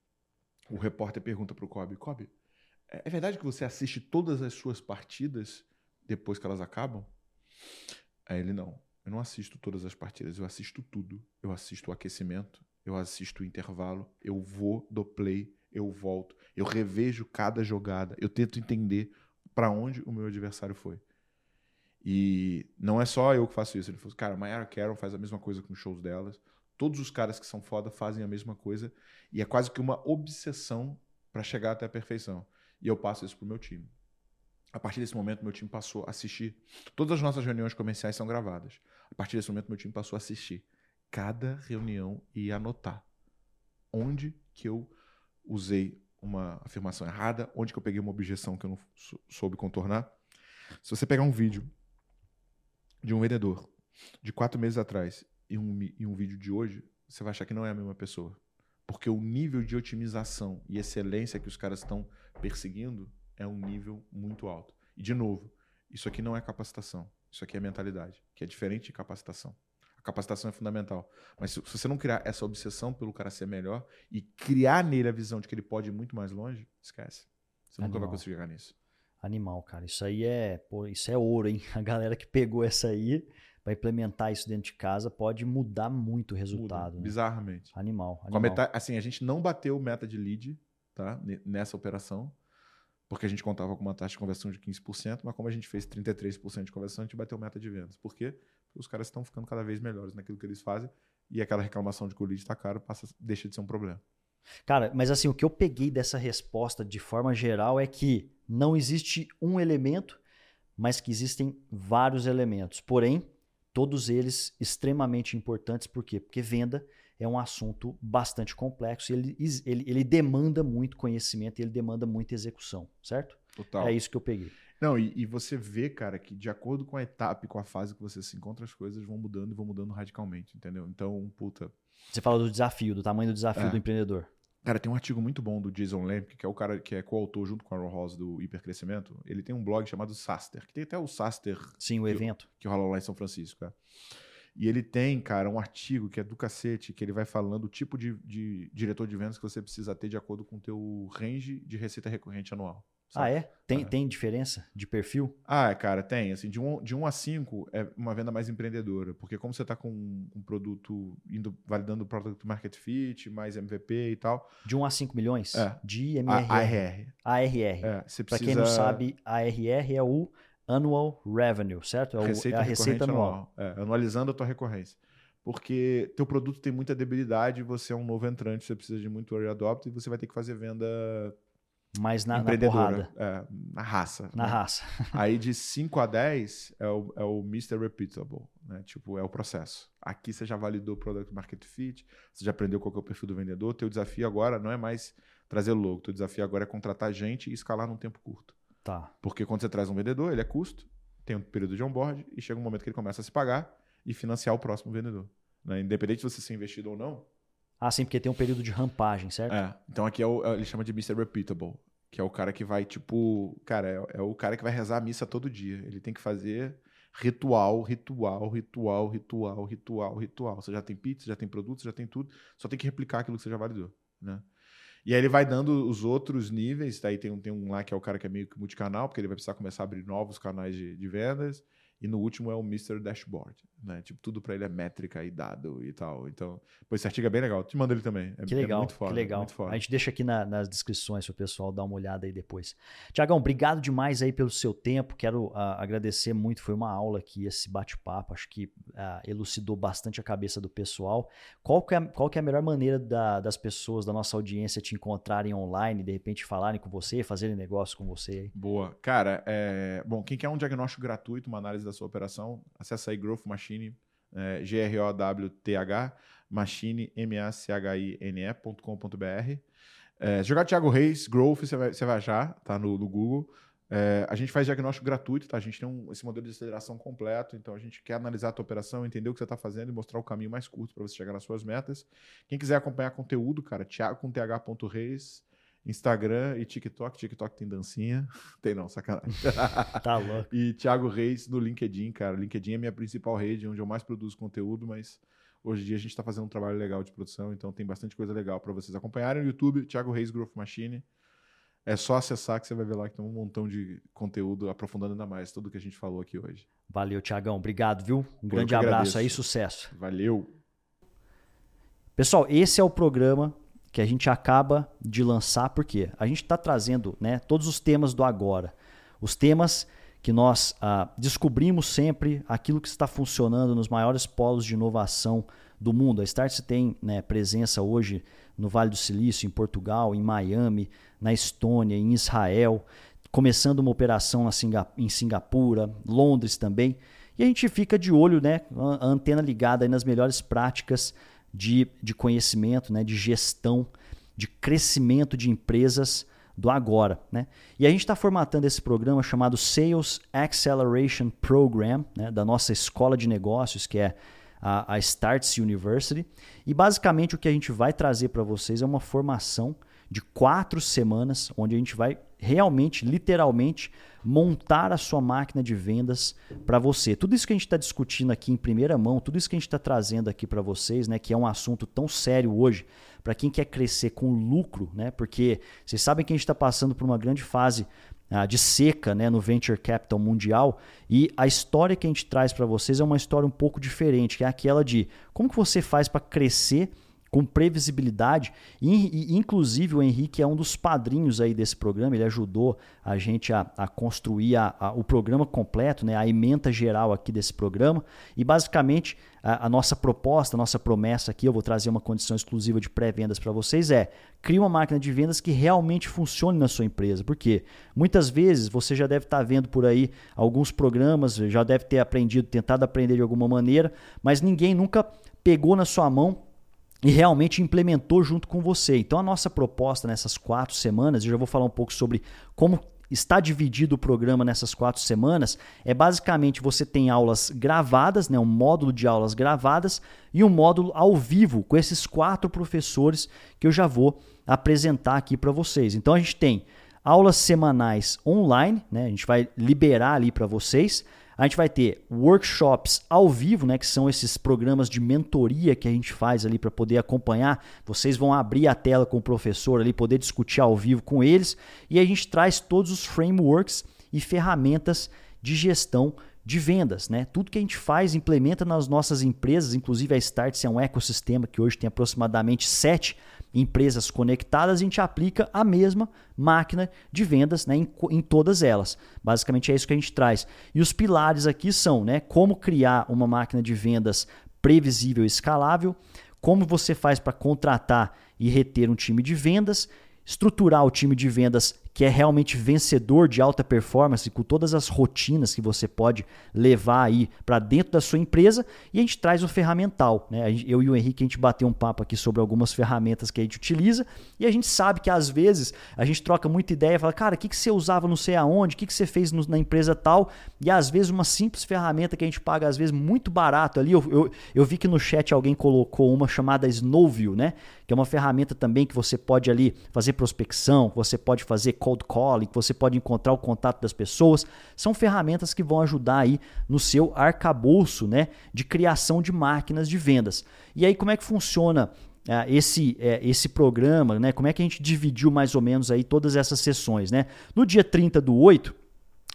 o repórter pergunta para o Kobe: Kobe, é, é verdade que você assiste todas as suas partidas depois que elas acabam? Aí ele: não, eu não assisto todas as partidas, eu assisto tudo. Eu assisto o aquecimento, eu assisto o intervalo, eu vou do play, eu volto, eu revejo cada jogada, eu tento entender para onde o meu adversário foi. E não é só eu que faço isso. Ele falou, cara, a Mayara Carroll faz a mesma coisa com os shows delas. Todos os caras que são foda fazem a mesma coisa. E é quase que uma obsessão para chegar até a perfeição. E eu passo isso pro meu time. A partir desse momento, meu time passou a assistir. Todas as nossas reuniões comerciais são gravadas. A partir desse momento, meu time passou a assistir cada reunião e anotar onde que eu usei uma afirmação errada, onde que eu peguei uma objeção que eu não soube contornar. Se você pegar um vídeo de um vendedor de quatro meses atrás e um, e um vídeo de hoje, você vai achar que não é a mesma pessoa. Porque o nível de otimização e excelência que os caras estão perseguindo é um nível muito alto. E, de novo, isso aqui não é capacitação. Isso aqui é mentalidade, que é diferente de capacitação. A capacitação é fundamental. Mas se, se você não criar essa obsessão pelo cara ser melhor e criar nele a visão de que ele pode ir muito mais longe, esquece. Você Animal. nunca vai conseguir chegar nisso. Animal, cara. Isso aí é, pô, isso é ouro, hein? *laughs* A galera que pegou essa aí vai implementar isso dentro de casa pode mudar muito o resultado. Né? Bizarramente. Animal. animal. A metade, assim, a gente não bateu meta de lead, tá? Nessa operação porque a gente contava com uma taxa de conversão de 15%, mas como a gente fez 33% de conversão, a gente bateu meta de vendas. Por quê? Os caras estão ficando cada vez melhores naquilo que eles fazem e aquela reclamação de que o lead está caro passa, deixa de ser um problema. Cara, mas assim, o que eu peguei dessa resposta de forma geral é que não existe um elemento, mas que existem vários elementos. Porém, todos eles extremamente importantes. Por quê? Porque venda é um assunto bastante complexo e ele, ele, ele demanda muito conhecimento e ele demanda muita execução, certo? Total. É isso que eu peguei. Não, e, e, você vê, cara, que de acordo com a etapa e com a fase que você se encontra, as coisas vão mudando e vão mudando radicalmente, entendeu? Então, puta. Você fala do desafio, do tamanho do desafio é. do empreendedor. Cara, tem um artigo muito bom do Jason Lemke, que é o cara que é coautor junto com a Ron Ross do Hipercrescimento. Ele tem um blog chamado Saster, que tem até o Saster. Sim, o que, evento. Que rola lá em São Francisco, é. E ele tem, cara, um artigo que é do cacete, que ele vai falando o tipo de, de diretor de vendas que você precisa ter de acordo com o teu range de receita recorrente anual. Sabe? Ah, é? Tem, é. tem diferença de perfil? Ah, cara, tem. Assim, de 1 um, de um a 5 é uma venda mais empreendedora. Porque como você está com um produto indo validando o product market fit, mais MVP e tal. De 1 um a 5 milhões? É. De MRR. ARR. ARR. É, precisa... Para quem não sabe, ARR é o Annual Revenue, certo? É, receita é a receita anual. anual. É, anualizando a tua recorrência. Porque teu produto tem muita debilidade, você é um novo entrante, você precisa de muito early adopter e você vai ter que fazer venda mais na, na porrada. É, na raça. Na né? raça. *laughs* Aí de 5 a 10 é o, é o Mr. Repeatable, né? Tipo, é o processo. Aqui você já validou o Product Market Fit, você já aprendeu qual é o perfil do vendedor. Teu desafio agora não é mais trazer logo, teu desafio agora é contratar gente e escalar num tempo curto. Tá. Porque quando você traz um vendedor, ele é custo, tem um período de onboard e chega um momento que ele começa a se pagar e financiar o próximo vendedor. Né? Independente de você ser investido ou não. Ah, sim, porque tem um período de rampagem, certo? É. Então aqui é o, ele chama de Mr. Repeatable, que é o cara que vai, tipo, cara, é, é o cara que vai rezar a missa todo dia. Ele tem que fazer ritual, ritual, ritual, ritual, ritual, ritual. Você já tem pizza, já tem produtos, já tem tudo. Só tem que replicar aquilo que você já validou, né? E aí ele vai dando os outros níveis, daí tem um, tem um lá que é o cara que é meio que multicanal, porque ele vai precisar começar a abrir novos canais de, de vendas. E no último é o Mr. Dashboard, né? Tipo, tudo para ele é métrica e dado e tal. Então, pois esse artigo é bem legal. Te mando ele também. É, que legal, é muito foda, que legal. A gente deixa aqui na, nas descrições para o pessoal dar uma olhada aí depois. Tiagão, obrigado demais aí pelo seu tempo. Quero uh, agradecer muito. Foi uma aula aqui esse bate-papo. Acho que uh, elucidou bastante a cabeça do pessoal. Qual que é, qual que é a melhor maneira da, das pessoas da nossa audiência te encontrarem online, de repente falarem com você, fazerem negócio com você? Boa. Cara, é... bom, quem quer um diagnóstico gratuito, uma análise da sua operação, acessa aí Growth Machine, é, G-R-O-W-T-H, machine, M-A-C-H-I-N-E.com.br. É, jogar Thiago Reis, Growth, você vai, vai achar, tá no, no Google. É, a gente faz diagnóstico gratuito, tá? A gente tem um, esse modelo de aceleração completo, então a gente quer analisar a tua operação, entender o que você está fazendo e mostrar o caminho mais curto para você chegar nas suas metas. Quem quiser acompanhar conteúdo, cara, thiago com th.reis, Instagram e TikTok. TikTok tem dancinha. *laughs* Tem não, sacanagem. *laughs* tá louco. e Thiago Reis no LinkedIn, cara. LinkedIn é minha principal rede, onde eu mais produzo conteúdo, mas hoje em dia a gente está fazendo um trabalho legal de produção, então tem bastante coisa legal para vocês acompanharem no YouTube, Thiago Reis Growth Machine. É só acessar que você vai ver lá que tem um montão de conteúdo aprofundando ainda mais tudo que a gente falou aqui hoje. Valeu, Tiagão. Obrigado, viu? Um eu grande abraço aí, sucesso. Valeu. Pessoal, esse é o programa que a gente acaba de lançar, porque a gente está trazendo né, todos os temas do agora. Os temas que nós ah, descobrimos sempre, aquilo que está funcionando nos maiores polos de inovação do mundo. A Startse tem né, presença hoje no Vale do Silício, em Portugal, em Miami, na Estônia, em Israel, começando uma operação em Singapura, Londres também. e a gente fica de olho, né, a antena ligada nas melhores práticas de, de conhecimento, né, de gestão, de crescimento de empresas do agora. Né? E a gente está formatando esse programa chamado Sales Acceleration Program, né, da nossa escola de negócios, que é a, a Starts University. E basicamente o que a gente vai trazer para vocês é uma formação de quatro semanas, onde a gente vai realmente, literalmente, montar a sua máquina de vendas para você. Tudo isso que a gente está discutindo aqui em primeira mão, tudo isso que a gente está trazendo aqui para vocês, né, que é um assunto tão sério hoje, para quem quer crescer com lucro, né, porque vocês sabem que a gente está passando por uma grande fase ah, de seca né, no Venture Capital mundial e a história que a gente traz para vocês é uma história um pouco diferente, que é aquela de como que você faz para crescer com previsibilidade. E, inclusive, o Henrique é um dos padrinhos aí desse programa. Ele ajudou a gente a, a construir a, a, o programa completo, né, a ementa geral aqui desse programa. E, basicamente, a, nossa proposta, a nossa promessa aqui, eu vou trazer uma condição exclusiva de pré-vendas para vocês, é crie uma máquina de vendas que realmente funcione na sua empresa. Porque muitas vezes você já deve estar tá vendo por aí alguns programas, já deve ter aprendido, tentado aprender de alguma maneira, mas ninguém nunca pegou na sua mão e realmente implementou junto com você. Então, a nossa proposta nessas quatro semanas, eu já vou falar um pouco sobre como está dividido o programa nessas quatro semanas, é basicamente você tem aulas gravadas, né, um módulo de aulas gravadas e um módulo ao vivo com esses quatro professores que eu já vou apresentar aqui para vocês. Então, a gente tem aulas semanais online, né, a gente vai liberar ali para vocês. A gente vai ter workshops ao vivo, né, que são esses programas de mentoria que a gente faz ali para poder acompanhar. Vocês vão abrir a tela com o professor ali, poder discutir ao vivo com eles. E a gente traz todos os frameworks e ferramentas de gestão de vendas, né? Tudo que a gente faz, implementa nas nossas empresas, inclusive a Startse é um ecossistema que hoje tem aproximadamente sete empresas conectadas, a gente aplica a mesma máquina de vendas né, em, em, todas elas. Basicamente é isso que a gente traz. E os pilares aqui são né, como criar uma máquina de vendas previsível e escalável, como você faz para contratar e reter um time de vendas, estruturar o time de vendas que é realmente vencedor de alta performance, com todas as rotinas que você pode levar aí para dentro da sua empresa, e a gente traz o ferramental. Né? Eu e o Henrique, a gente bateu um papo aqui sobre algumas ferramentas que a gente utiliza, e a gente sabe que às vezes a gente troca muita ideia, fala, cara, o que, que você usava não sei aonde, o que, que você fez na empresa tal, e às vezes uma simples ferramenta que a gente paga, às vezes, muito barato ali, eu, eu, eu vi que no chat alguém colocou uma chamada Snowview, né? que é uma ferramenta também que você pode ali fazer prospecção, você pode fazer cold calling, que você pode encontrar o contato das pessoas. São ferramentas que vão ajudar aí no seu arcabouço né, de criação de máquinas de vendas. E aí, como é que funciona Uh, esse, uh, esse programa, né? Como é que a gente dividiu mais ou menos aí todas essas sessões, né? No dia 30 do 8,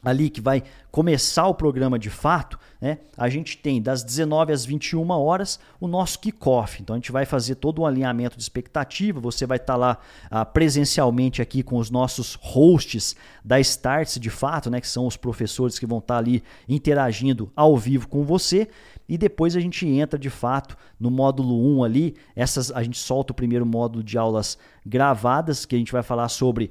ali que vai começar o programa de fato, né, a gente tem das 19 às 21 horas o nosso kickoff. Então a gente vai fazer todo um alinhamento de expectativa. Você vai estar tá lá ah, presencialmente aqui com os nossos hosts da Starts de fato, né, que são os professores que vão estar tá ali interagindo ao vivo com você. E depois a gente entra de fato no módulo 1 ali. Essas, a gente solta o primeiro módulo de aulas gravadas, que a gente vai falar sobre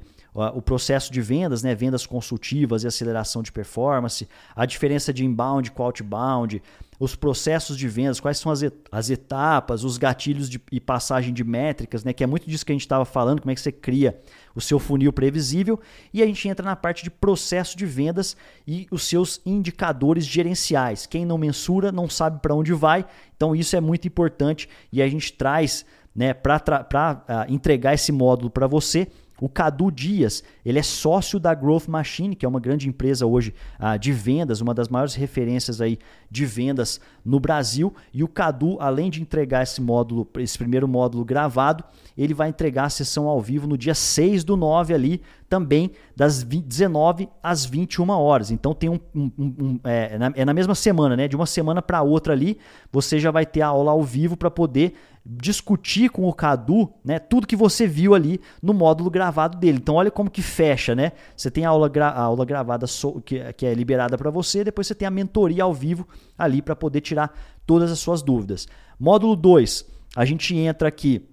o processo de vendas, né, vendas consultivas e aceleração de performance, a diferença de inbound com outbound, os processos de vendas, quais são as, as etapas, os gatilhos de, e passagem de métricas, né, que é muito disso que a gente estava falando, como é que você cria o seu funil previsível, e a gente entra na parte de processo de vendas e os seus indicadores gerenciais. Quem não mensura não sabe para onde vai, então isso é muito importante e a gente traz né, para uh, ah, entregar esse módulo para você o Cadu Dias, ele é sócio da Growth Machine, que é uma grande empresa hoje ah, de vendas, uma das maiores referências aí de vendas no Brasil. E o Cadu, além de entregar esse módulo, esse primeiro módulo gravado, ele vai entregar a sessão ao vivo no dia 6 do 9 ali, também das 19 às 21 horas. Então tem um, um, um é, na, é, na, mesma semana, né? De uma semana para outra ali, você já vai ter a aula ao vivo para poder discutir com o Cadu, né, tudo que você viu ali no módulo gravado dele. Então olha como que fecha, né? Você tem a aula, gra a aula gravada so que, que é liberada para você, depois você tem a mentoria ao vivo ali para poder tirar todas as suas dúvidas. Módulo 2, a gente entra aqui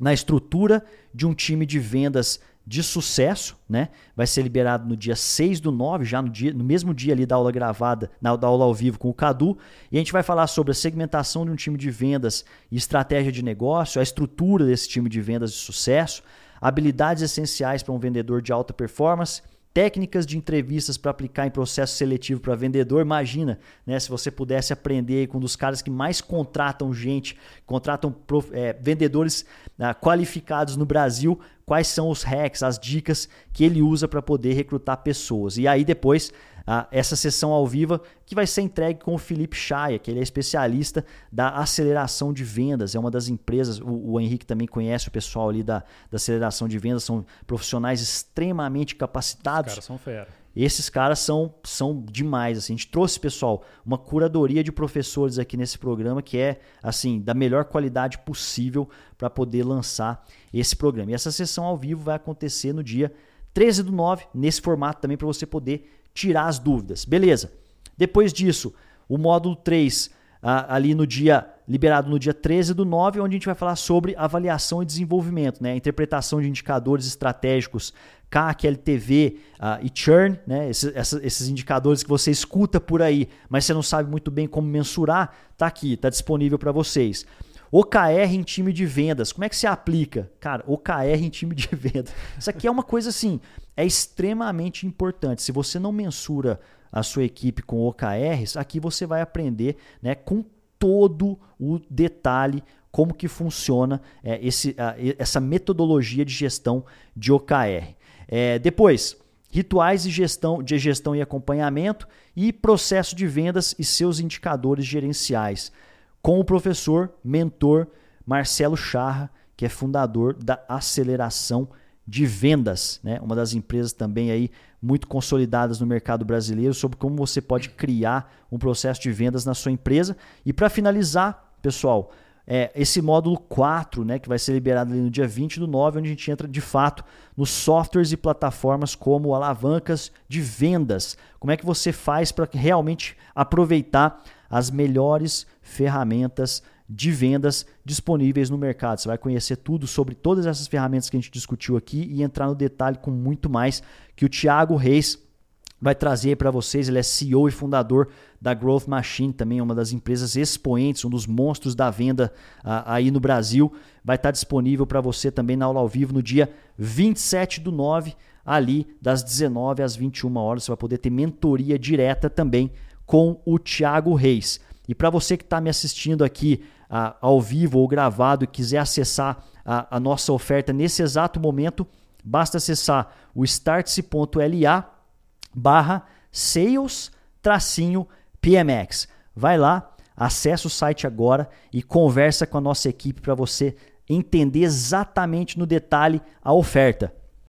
na estrutura de um time de vendas de sucesso, né? Vai ser liberado no dia 6 do 9, já no, dia, no mesmo dia ali da aula gravada, na, da aula ao vivo com o Cadu. E a gente vai falar sobre a segmentação de um time de vendas e estratégia de negócio, a estrutura desse time de vendas de sucesso, habilidades essenciais para um vendedor de alta performance técnicas de entrevistas para aplicar em processo seletivo para vendedor. Imagina, né, se você pudesse aprender com um dos caras que mais contratam gente, contratam prof, é, vendedores ah, qualificados no Brasil, quais são os hacks, as dicas que ele usa para poder recrutar pessoas. E aí depois essa sessão ao vivo que vai ser entregue com o Felipe Chaia, que ele é especialista da aceleração de vendas, é uma das empresas, o, o Henrique também conhece o pessoal ali da, da aceleração de vendas, são profissionais extremamente capacitados. Os caras são fera. Esses caras são, são demais. Assim. A gente trouxe, pessoal, uma curadoria de professores aqui nesse programa que é assim da melhor qualidade possível para poder lançar esse programa. E essa sessão ao vivo vai acontecer no dia 13 do 9, nesse formato também para você poder tirar as dúvidas. Beleza. Depois disso, o módulo 3, ali no dia liberado no dia 13 do 9, onde a gente vai falar sobre avaliação e desenvolvimento, né? interpretação de indicadores estratégicos CAC, LTV uh, e churn, né? Esses, esses, indicadores que você escuta por aí, mas você não sabe muito bem como mensurar, tá aqui, tá disponível para vocês. OKR em time de vendas, como é que se aplica? Cara, OKR em time de *laughs* vendas. Isso aqui é uma coisa assim, é extremamente importante. Se você não mensura a sua equipe com OKRs, aqui você vai aprender né, com todo o detalhe como que funciona é, esse, essa metodologia de gestão de OKR. É, depois, rituais de gestão, de gestão e acompanhamento e processo de vendas e seus indicadores gerenciais, com o professor, mentor Marcelo Charra, que é fundador da Aceleração de vendas, né? uma das empresas também aí muito consolidadas no mercado brasileiro, sobre como você pode criar um processo de vendas na sua empresa. E para finalizar, pessoal, é, esse módulo 4, né, que vai ser liberado no dia 20 do 9, onde a gente entra de fato nos softwares e plataformas como alavancas de vendas. Como é que você faz para realmente aproveitar as melhores ferramentas de vendas disponíveis no mercado. Você vai conhecer tudo sobre todas essas ferramentas que a gente discutiu aqui e entrar no detalhe com muito mais que o Thiago Reis vai trazer para vocês. Ele é CEO e fundador da Growth Machine, também uma das empresas expoentes, um dos monstros da venda uh, aí no Brasil. Vai estar disponível para você também na aula ao vivo no dia 27 do 9, ali das 19 às 21 horas. Você vai poder ter mentoria direta também com o Thiago Reis. E para você que está me assistindo aqui ao vivo ou gravado e quiser acessar a, a nossa oferta nesse exato momento, basta acessar o startse.la barra sales tracinho PMX. Vai lá, acessa o site agora e conversa com a nossa equipe para você entender exatamente no detalhe a oferta.